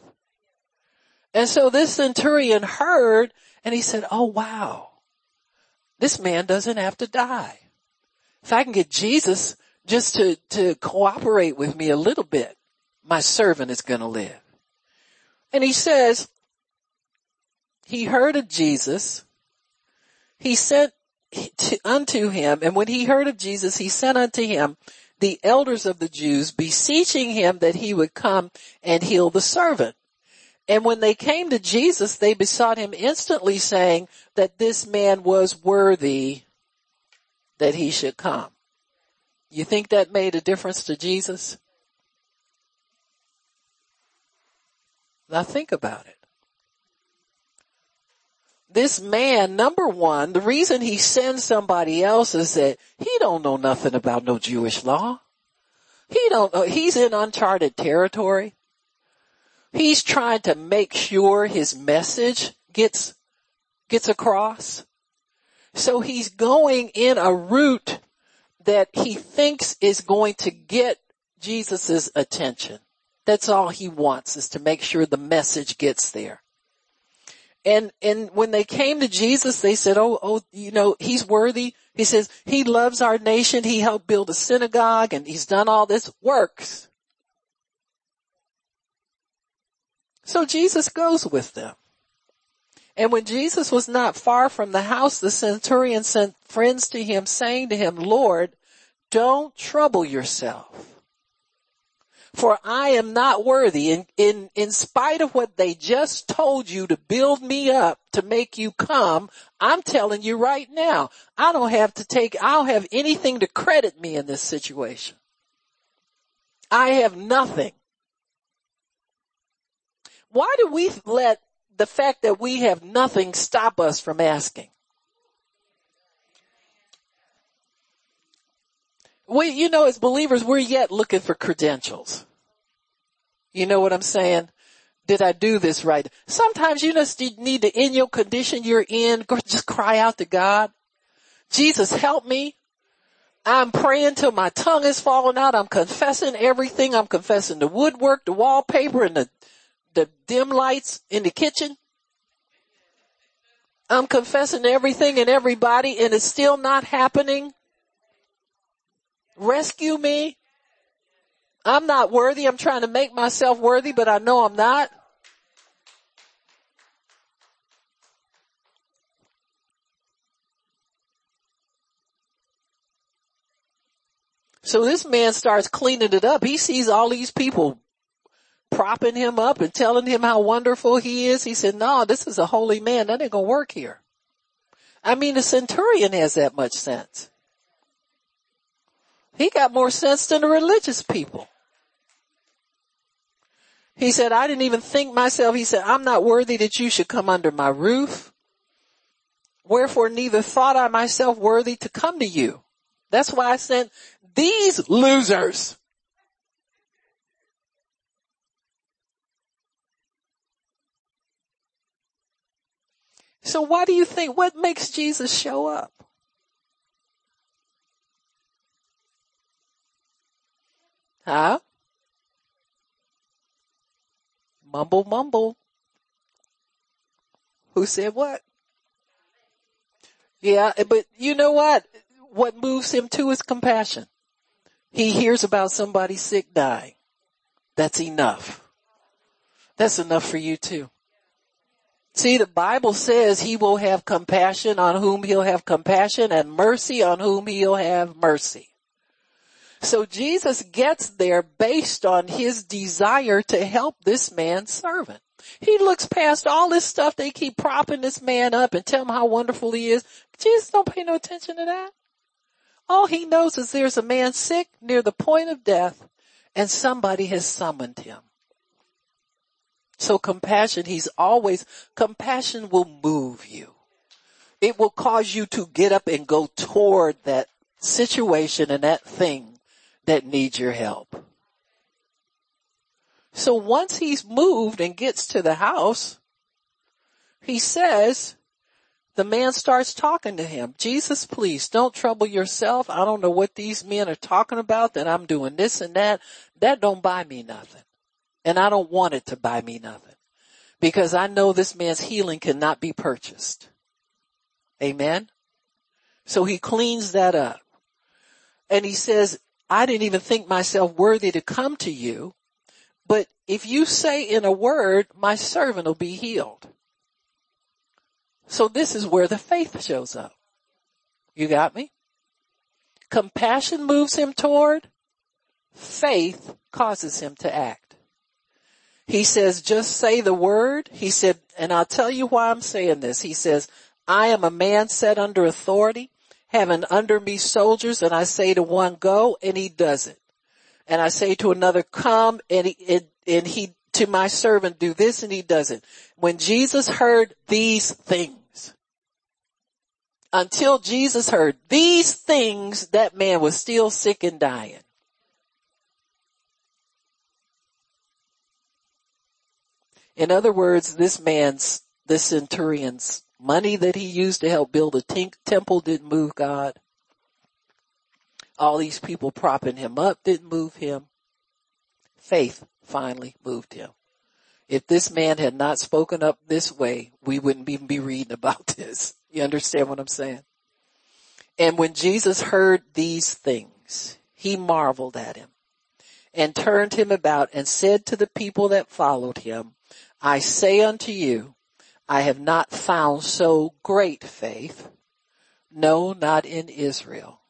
And so this centurion heard and he said, oh wow, this man doesn't have to die. If I can get Jesus just to, to cooperate with me a little bit, my servant is going to live. And he says, he heard of Jesus. He sent to, unto him, and when he heard of Jesus, he sent unto him the elders of the Jews, beseeching him that he would come and heal the servant. And when they came to Jesus, they besought him instantly saying that this man was worthy that he should come. You think that made a difference to Jesus? Now think about it. This man, number one, the reason he sends somebody else is that he don't know nothing about no Jewish law. He don't know, he's in uncharted territory. He's trying to make sure his message gets, gets across. So he's going in a route that he thinks is going to get Jesus' attention. That's all he wants is to make sure the message gets there. And, and when they came to Jesus, they said, oh, oh, you know, he's worthy. He says, he loves our nation. He helped build a synagogue and he's done all this works. So Jesus goes with them. And when Jesus was not far from the house, the centurion sent friends to him saying to him, Lord, don't trouble yourself. For I am not worthy in, in, in spite of what they just told you to build me up to make you come. I'm telling you right now, I don't have to take, I don't have anything to credit me in this situation. I have nothing. Why do we let the fact that we have nothing stop us from asking? We, you know, as believers, we're yet looking for credentials. You know what I'm saying? Did I do this right? Sometimes you just need to, in your condition you're in, just cry out to God. Jesus, help me. I'm praying till my tongue is falling out. I'm confessing everything. I'm confessing the woodwork, the wallpaper, and the, the dim lights in the kitchen. I'm confessing everything and everybody and it's still not happening. Rescue me. I'm not worthy. I'm trying to make myself worthy, but I know I'm not. So this man starts cleaning it up. He sees all these people propping him up and telling him how wonderful he is. He said, no, this is a holy man. That ain't gonna work here. I mean, the centurion has that much sense. He got more sense than the religious people. He said, I didn't even think myself. He said, I'm not worthy that you should come under my roof. Wherefore neither thought I myself worthy to come to you. That's why I sent these losers. So why do you think, what makes Jesus show up? Huh? Mumble mumble. Who said what? Yeah, but you know what? What moves him to is compassion. He hears about somebody sick dying. That's enough. That's enough for you too. See, the Bible says he will have compassion on whom he'll have compassion and mercy on whom he'll have mercy. So Jesus gets there based on his desire to help this man's servant. He looks past all this stuff. They keep propping this man up and tell him how wonderful he is. Jesus don't pay no attention to that. All he knows is there's a man sick near the point of death and somebody has summoned him. So compassion, he's always, compassion will move you. It will cause you to get up and go toward that situation and that thing that needs your help. So once he's moved and gets to the house, he says, the man starts talking to him. Jesus, please don't trouble yourself. I don't know what these men are talking about that I'm doing this and that. That don't buy me nothing. And I don't want it to buy me nothing because I know this man's healing cannot be purchased. Amen. So he cleans that up and he says, I didn't even think myself worthy to come to you, but if you say in a word, my servant will be healed. So this is where the faith shows up. You got me? Compassion moves him toward, faith causes him to act. He says, just say the word. He said, and I'll tell you why I'm saying this. He says, I am a man set under authority having under me soldiers and I say to one go and he does it. And I say to another come and he, and, and he to my servant do this and he does it. When Jesus heard these things, until Jesus heard these things, that man was still sick and dying. In other words, this man's, this centurion's Money that he used to help build a t- temple didn't move God. All these people propping him up didn't move him. Faith finally moved him. If this man had not spoken up this way, we wouldn't even be reading about <laughs> this. You understand what I'm saying? And when Jesus heard these things, he marveled at him and turned him about and said to the people that followed him, I say unto you, I have not found so great faith. No, not in Israel.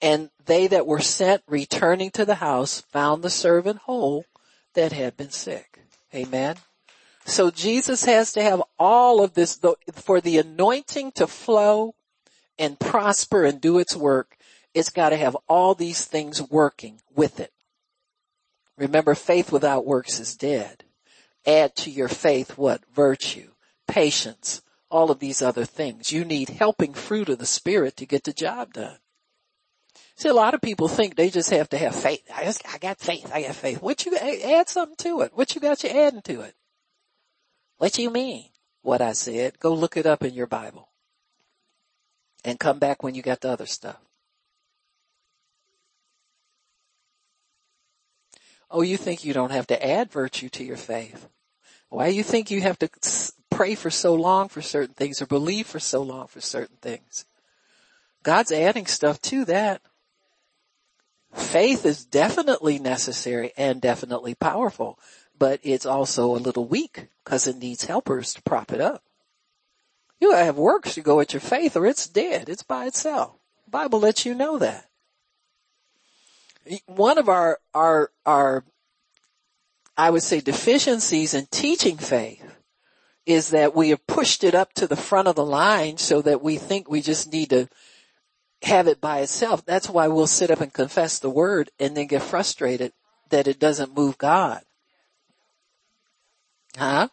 And they that were sent returning to the house found the servant whole that had been sick. Amen. So Jesus has to have all of this for the anointing to flow and prosper and do its work. It's got to have all these things working with it. Remember faith without works is dead. Add to your faith what? Virtue, patience, all of these other things. You need helping fruit of the spirit to get the job done. See, a lot of people think they just have to have faith. I just, I got faith. I got faith. What you, add something to it. What you got you adding to it? What you mean? What I said. Go look it up in your Bible. And come back when you got the other stuff. Oh, you think you don't have to add virtue to your faith? Why you think you have to pray for so long for certain things or believe for so long for certain things? God's adding stuff to that. Faith is definitely necessary and definitely powerful, but it's also a little weak because it needs helpers to prop it up. You have works to go with your faith or it's dead. It's by itself. Bible lets you know that. One of our, our, our, I would say deficiencies in teaching faith is that we have pushed it up to the front of the line so that we think we just need to have it by itself. That's why we'll sit up and confess the word and then get frustrated that it doesn't move God. Huh?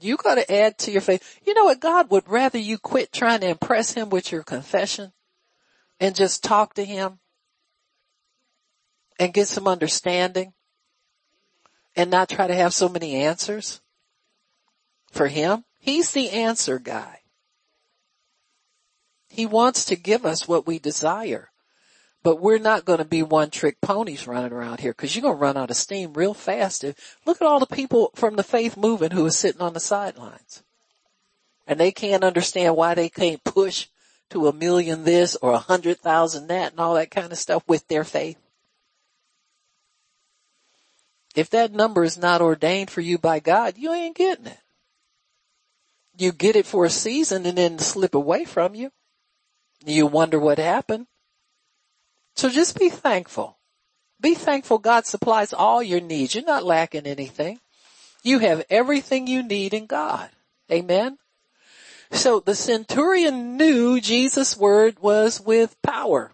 You gotta add to your faith. You know what? God would rather you quit trying to impress him with your confession and just talk to him and get some understanding and not try to have so many answers for him. He's the answer guy. He wants to give us what we desire. But we're not going to be one trick ponies running around here because you're going to run out of steam real fast. Look at all the people from the faith movement who are sitting on the sidelines. And they can't understand why they can't push to a million this or a hundred thousand that and all that kind of stuff with their faith. If that number is not ordained for you by God, you ain't getting it. You get it for a season and then slip away from you. You wonder what happened. So just be thankful. Be thankful God supplies all your needs. You're not lacking anything. You have everything you need in God. Amen. So the centurion knew Jesus' word was with power.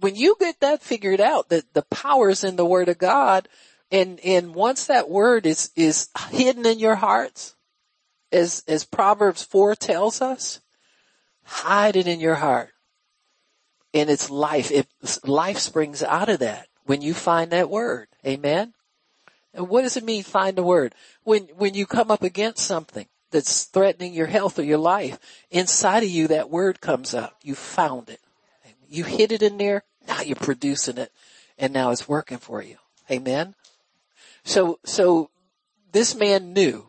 When you get that figured out, that the power is in the word of God, and, and once that word is, is hidden in your hearts, as, as Proverbs 4 tells us, Hide it in your heart. And it's life. It, life springs out of that when you find that word. Amen. And what does it mean find the word? When, when you come up against something that's threatening your health or your life, inside of you that word comes up. You found it. You hid it in there. Now you're producing it and now it's working for you. Amen. So, so this man knew.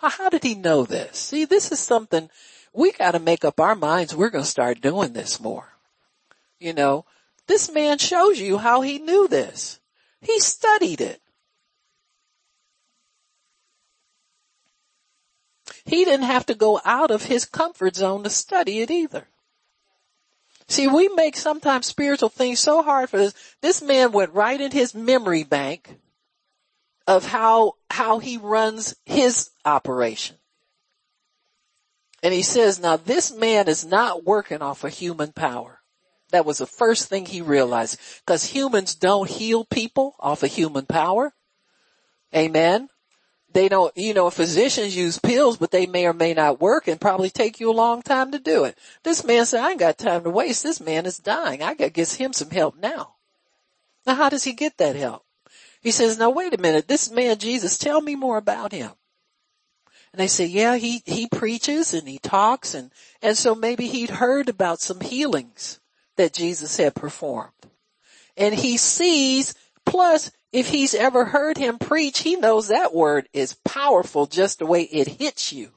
How did he know this? See, this is something we gotta make up our minds we're gonna start doing this more. You know, this man shows you how he knew this. He studied it. He didn't have to go out of his comfort zone to study it either. See, we make sometimes spiritual things so hard for this. This man went right in his memory bank of how, how he runs his operation. And he says, now this man is not working off of human power. That was the first thing he realized. Cause humans don't heal people off of human power. Amen. They don't, you know, physicians use pills, but they may or may not work and probably take you a long time to do it. This man said, I ain't got time to waste. This man is dying. I gotta get him some help now. Now how does he get that help? He says, now wait a minute. This man Jesus, tell me more about him. And they say, yeah, he, he preaches and he talks and, and so maybe he'd heard about some healings that Jesus had performed. And he sees, plus if he's ever heard him preach, he knows that word is powerful just the way it hits you.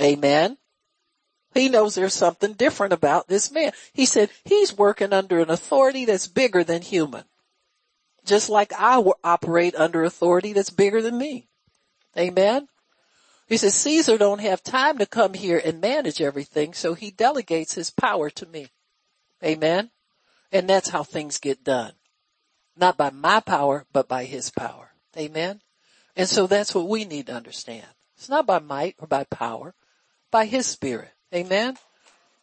Amen. He knows there's something different about this man. He said he's working under an authority that's bigger than human. Just like I operate under authority that's bigger than me. Amen. He says, Caesar don't have time to come here and manage everything, so he delegates his power to me. Amen. And that's how things get done. Not by my power, but by his power. Amen. And so that's what we need to understand. It's not by might or by power, by his spirit. Amen.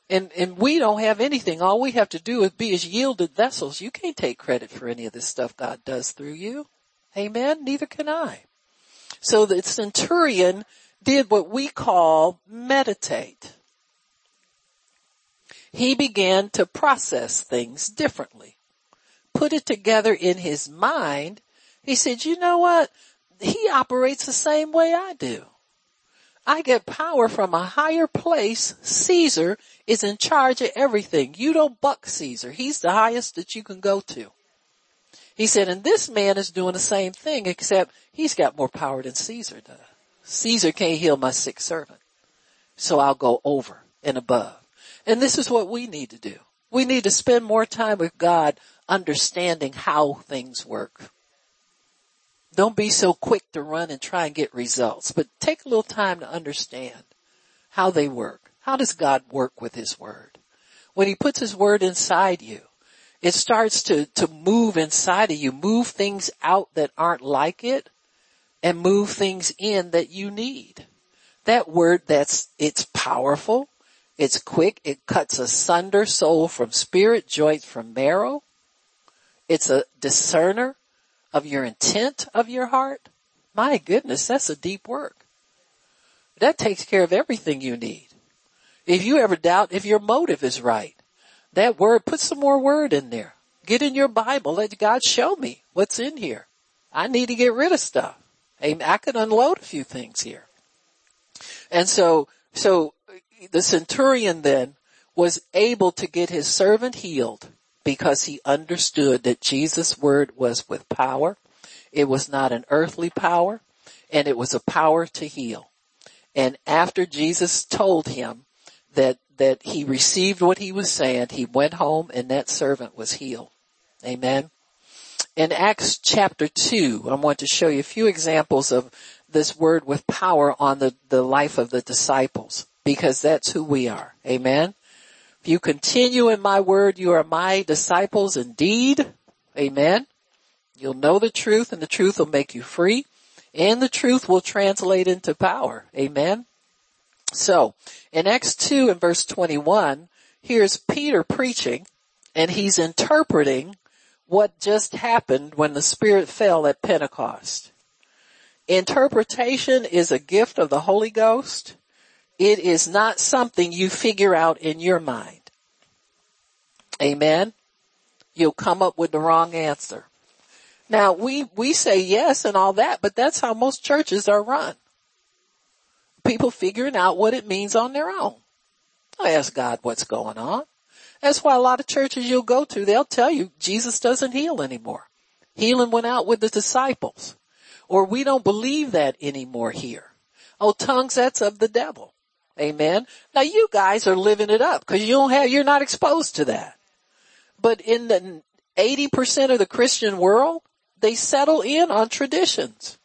And, and we don't have anything. All we have to do is be as yielded vessels. You can't take credit for any of this stuff God does through you. Amen. Neither can I. So the centurion did what we call meditate. He began to process things differently, put it together in his mind. He said, you know what? He operates the same way I do. I get power from a higher place. Caesar is in charge of everything. You don't buck Caesar. He's the highest that you can go to. He said, and this man is doing the same thing except he's got more power than Caesar does. Caesar can't heal my sick servant. So I'll go over and above. And this is what we need to do. We need to spend more time with God understanding how things work. Don't be so quick to run and try and get results, but take a little time to understand how they work. How does God work with His Word? When He puts His Word inside you, it starts to, to move inside of you, move things out that aren't like it and move things in that you need. That word that's, it's powerful. It's quick. It cuts asunder soul from spirit, joints from marrow. It's a discerner of your intent of your heart. My goodness, that's a deep work. That takes care of everything you need. If you ever doubt if your motive is right, that word, put some more word in there. Get in your Bible. Let God show me what's in here. I need to get rid of stuff. I could unload a few things here. And so, so the centurion then was able to get his servant healed because he understood that Jesus' word was with power. It was not an earthly power and it was a power to heal. And after Jesus told him that, that he received what he was saying, he went home and that servant was healed. Amen. In Acts chapter 2, I want to show you a few examples of this word with power on the, the life of the disciples because that's who we are. Amen. If you continue in my word, you are my disciples indeed. Amen. You'll know the truth and the truth will make you free and the truth will translate into power. Amen. So in Acts 2 and verse 21, here's Peter preaching and he's interpreting what just happened when the Spirit fell at Pentecost. Interpretation is a gift of the Holy Ghost it is not something you figure out in your mind. Amen. You'll come up with the wrong answer. Now we, we say yes and all that, but that's how most churches are run. People figuring out what it means on their own. I ask God what's going on. That's why a lot of churches you'll go to, they'll tell you Jesus doesn't heal anymore. Healing went out with the disciples. Or we don't believe that anymore here. Oh, tongues, that's of the devil. Amen. Now you guys are living it up because you don't have, you're not exposed to that. But in the 80% of the Christian world, they settle in on traditions.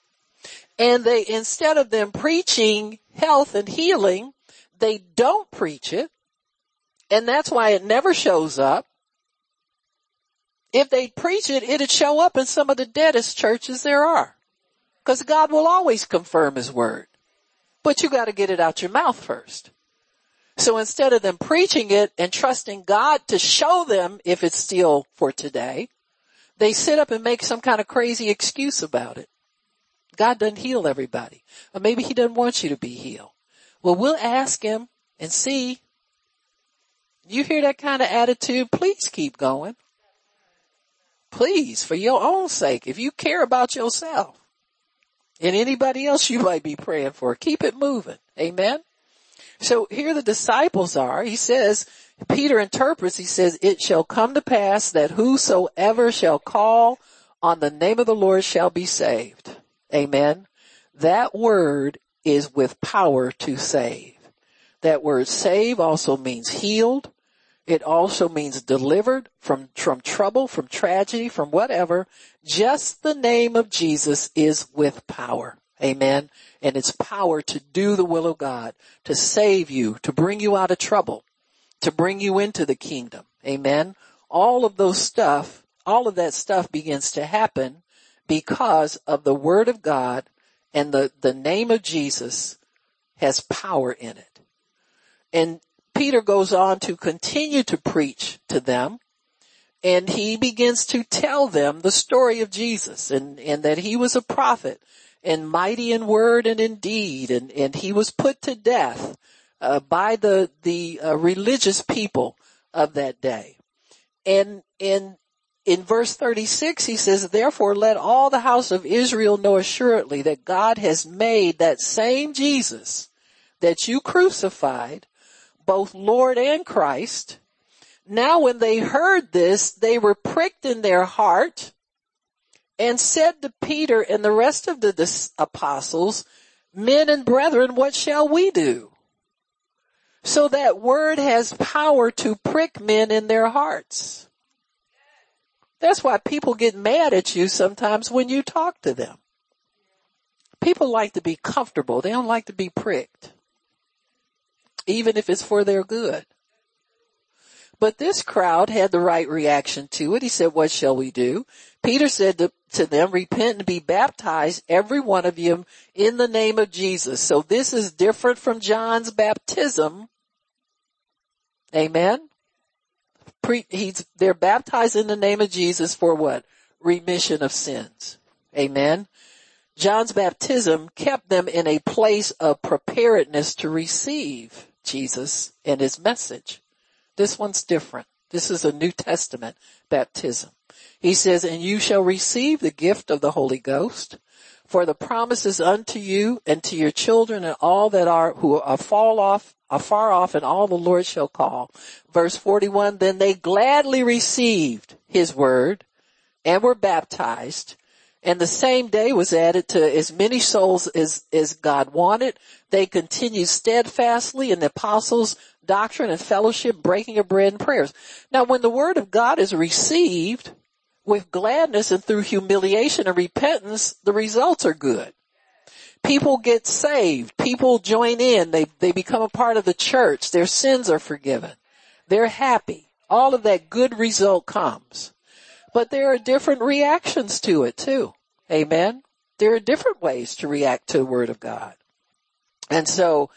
And they, instead of them preaching health and healing, they don't preach it. And that's why it never shows up. If they preach it, it'd show up in some of the deadest churches there are. Cause God will always confirm His word. But you gotta get it out your mouth first. So instead of them preaching it and trusting God to show them if it's still for today, they sit up and make some kind of crazy excuse about it. God doesn't heal everybody. Or maybe he doesn't want you to be healed. Well, we'll ask him and see. You hear that kind of attitude? Please keep going. Please, for your own sake, if you care about yourself and anybody else you might be praying for, keep it moving. Amen. So here the disciples are. He says, Peter interprets, he says, it shall come to pass that whosoever shall call on the name of the Lord shall be saved. Amen. That word is with power to save. That word save also means healed. It also means delivered from, from trouble, from tragedy, from whatever. Just the name of Jesus is with power. Amen. And its power to do the will of God, to save you, to bring you out of trouble, to bring you into the kingdom. Amen. All of those stuff, all of that stuff begins to happen because of the word of God and the, the name of Jesus has power in it. And Peter goes on to continue to preach to them and he begins to tell them the story of Jesus and, and that he was a prophet and mighty in word and in deed and, and he was put to death uh, by the, the uh, religious people of that day. And, and in verse 36 he says, therefore let all the house of Israel know assuredly that God has made that same Jesus that you crucified, both Lord and Christ. Now when they heard this, they were pricked in their heart and said to Peter and the rest of the apostles, men and brethren, what shall we do? So that word has power to prick men in their hearts. That's why people get mad at you sometimes when you talk to them. People like to be comfortable. They don't like to be pricked. Even if it's for their good. But this crowd had the right reaction to it. He said, what shall we do? Peter said to, to, them, repent and be baptized, every one of you, in the name of Jesus. So this is different from John's baptism. Amen pre, he's, they're baptized in the name of Jesus for what? Remission of sins. Amen. John's baptism kept them in a place of preparedness to receive Jesus and his message. This one's different. This is a New Testament baptism. He says, and you shall receive the gift of the Holy Ghost for the promises unto you and to your children and all that are, who are fall off afar off and all the Lord shall call. Verse 41, then they gladly received his word and were baptized and the same day was added to as many souls as, as God wanted. They continued steadfastly in the apostles' doctrine and fellowship, breaking of bread and prayers. Now when the word of God is received with gladness and through humiliation and repentance, the results are good people get saved. People join in. They, they become a part of the church. Their sins are forgiven. They're happy. All of that good result comes. But there are different reactions to it too. Amen. There are different ways to react to the word of God. And so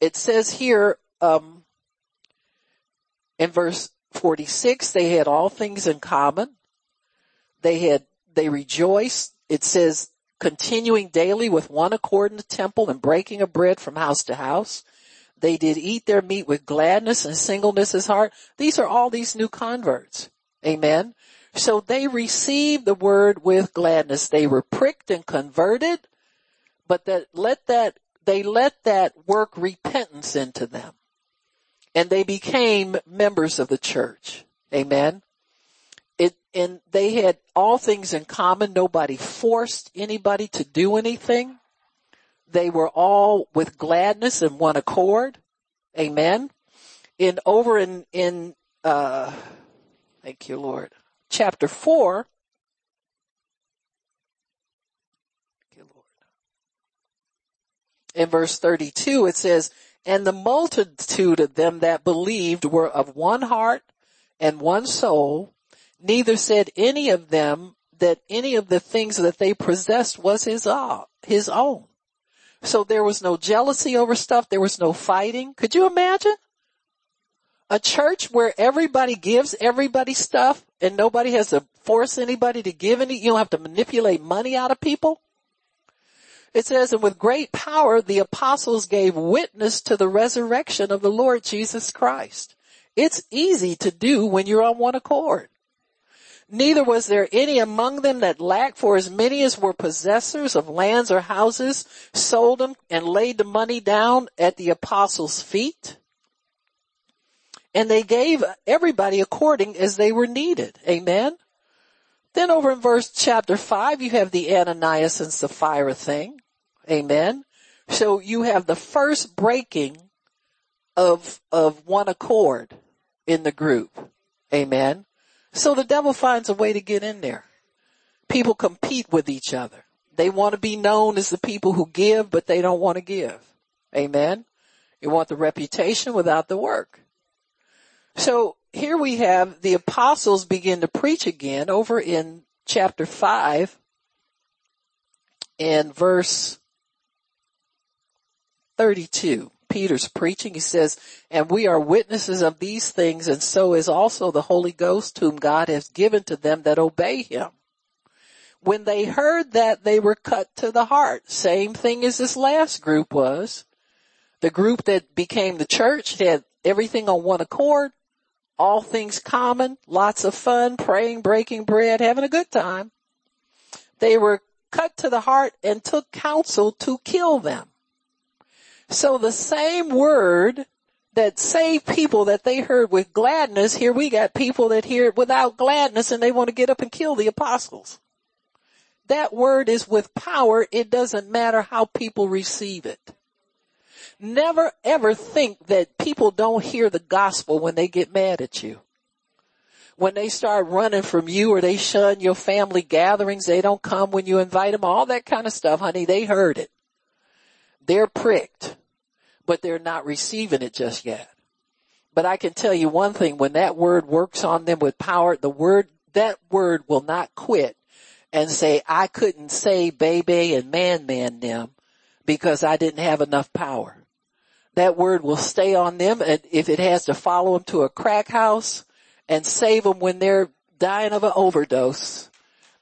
it says here, um, in verse 46, they had all things in common. They had, they rejoiced. It says continuing daily with one accord in the temple and breaking of bread from house to house. They did eat their meat with gladness and singleness of heart. These are all these new converts. Amen. So they received the word with gladness. They were pricked and converted, but that let that, they let that work repentance into them. And they became members of the church. Amen It, and they had all things in common. Nobody forced anybody to do anything. They were all with gladness and one accord. Amen. In over in, in, uh, thank you Lord, chapter four. In verse 32 it says, and the multitude of them that believed were of one heart and one soul Neither said any of them that any of the things that they possessed was his, uh, his own. So there was no jealousy over stuff. There was no fighting. Could you imagine? A church where everybody gives everybody stuff and nobody has to force anybody to give any, you don't have to manipulate money out of people. It says, and with great power, the apostles gave witness to the resurrection of the Lord Jesus Christ. It's easy to do when you're on one accord. Neither was there any among them that lacked, for as many as were possessors of lands or houses sold them and laid the money down at the apostles' feet. And they gave everybody according as they were needed. Amen. Then over in verse chapter five, you have the Ananias and Sapphira thing. Amen. So you have the first breaking of, of one accord in the group. Amen. So the devil finds a way to get in there. People compete with each other. They want to be known as the people who give, but they don't want to give. Amen. You want the reputation without the work. So here we have the apostles begin to preach again over in chapter five and verse 32. Peter's preaching. He says, and we are witnesses of these things and so is also the Holy Ghost whom God has given to them that obey him. When they heard that they were cut to the heart. Same thing as this last group was. The group that became the church had everything on one accord, all things common, lots of fun, praying, breaking bread, having a good time. They were cut to the heart and took counsel to kill them. So the same word that saved people that they heard with gladness, here we got people that hear it without gladness and they want to get up and kill the apostles. That word is with power. It doesn't matter how people receive it. Never ever think that people don't hear the gospel when they get mad at you. When they start running from you or they shun your family gatherings, they don't come when you invite them, all that kind of stuff, honey, they heard it. They're pricked, but they're not receiving it just yet. But I can tell you one thing, when that word works on them with power, the word, that word will not quit and say, I couldn't say baby and man man them because I didn't have enough power that word will stay on them. And if it has to follow them to a crack house and save them when they're dying of an overdose,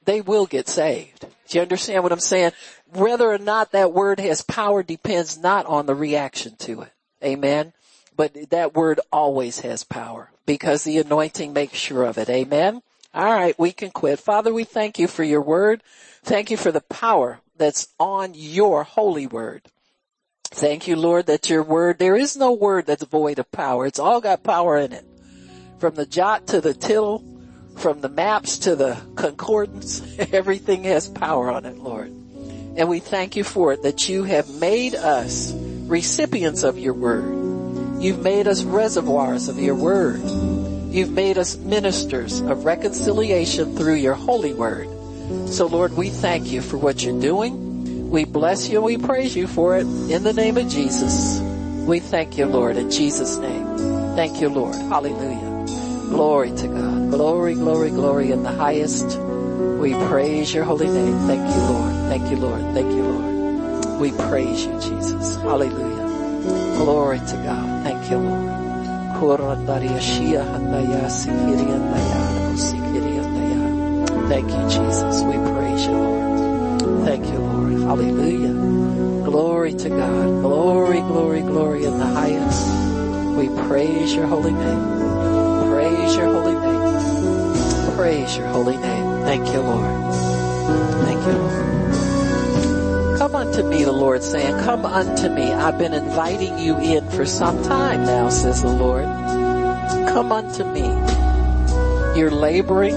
they will get saved. Do you understand what I'm saying? Whether or not that word has power depends not on the reaction to it. Amen. But that word always has power because the anointing makes sure of it. Amen. All right. We can quit. Father, we thank you for your word. Thank you for the power that's on your holy word. Thank you, Lord, that your word, there is no word that's void of power. It's all got power in it. From the jot to the tittle, from the maps to the concordance, <laughs> everything has power on it, Lord. And we thank you for it that you have made us recipients of your word. You've made us reservoirs of your word. You've made us ministers of reconciliation through your holy word. So Lord, we thank you for what you're doing. We bless you we praise you for it in the name of Jesus. We thank you, Lord, in Jesus' name. Thank you, Lord. Hallelujah. Glory to God. Glory, glory, glory in the highest. We praise your holy name. Thank you, Lord. Thank you, Lord. Thank you, Lord. We praise you, Jesus. Hallelujah. Glory to God. Thank you, Lord. Thank you, Jesus. We praise you, Lord. Thank you, Lord. Hallelujah. Glory to God. Glory, glory, glory in the highest. We praise your holy name. Praise your holy name. Praise your holy name. Thank you, Lord. Thank you, Lord. Come unto me, the Lord saying, come unto me. I've been inviting you in for some time now, says the Lord. Come unto me. You're laboring.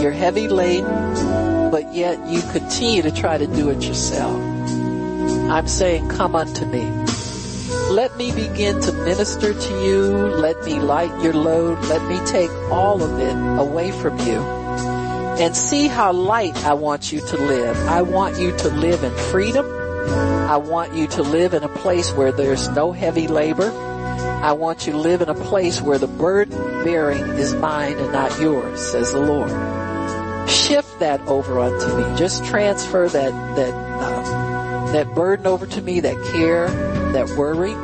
You're heavy laden but yet you continue to try to do it yourself. I'm saying, come unto me. Let me begin to minister to you. Let me light your load. Let me take all of it away from you and see how light I want you to live. I want you to live in freedom. I want you to live in a place where there's no heavy labor. I want you to live in a place where the burden bearing is mine and not yours, says the Lord shift that over unto me. Just transfer that, that, uh, that burden over to me, that care, that worry,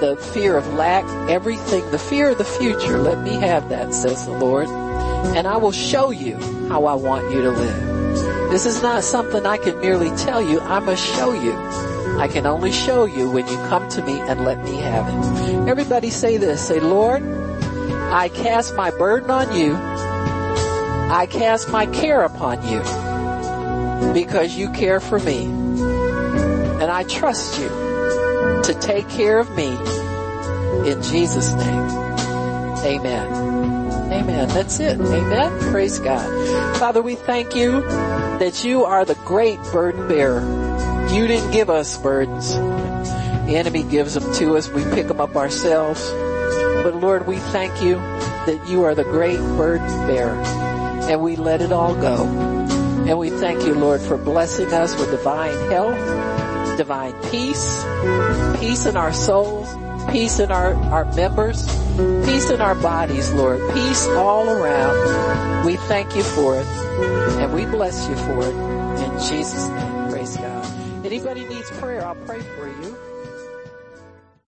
the fear of lack, everything, the fear of the future. Let me have that, says the Lord. And I will show you how I want you to live. This is not something I can merely tell you. I must show you. I can only show you when you come to me and let me have it. Everybody say this. Say, Lord, I cast my burden on you I cast my care upon you because you care for me. And I trust you to take care of me in Jesus name. Amen. Amen. That's it. Amen. Praise God. Father, we thank you that you are the great burden bearer. You didn't give us burdens. The enemy gives them to us. We pick them up ourselves. But Lord, we thank you that you are the great burden bearer and we let it all go. And we thank you, Lord, for blessing us with divine health, divine peace, peace in our souls, peace in our, our members, peace in our bodies, Lord, peace all around. We thank you for it and we bless you for it. In Jesus' name, praise God. Anybody needs prayer, I'll pray for you.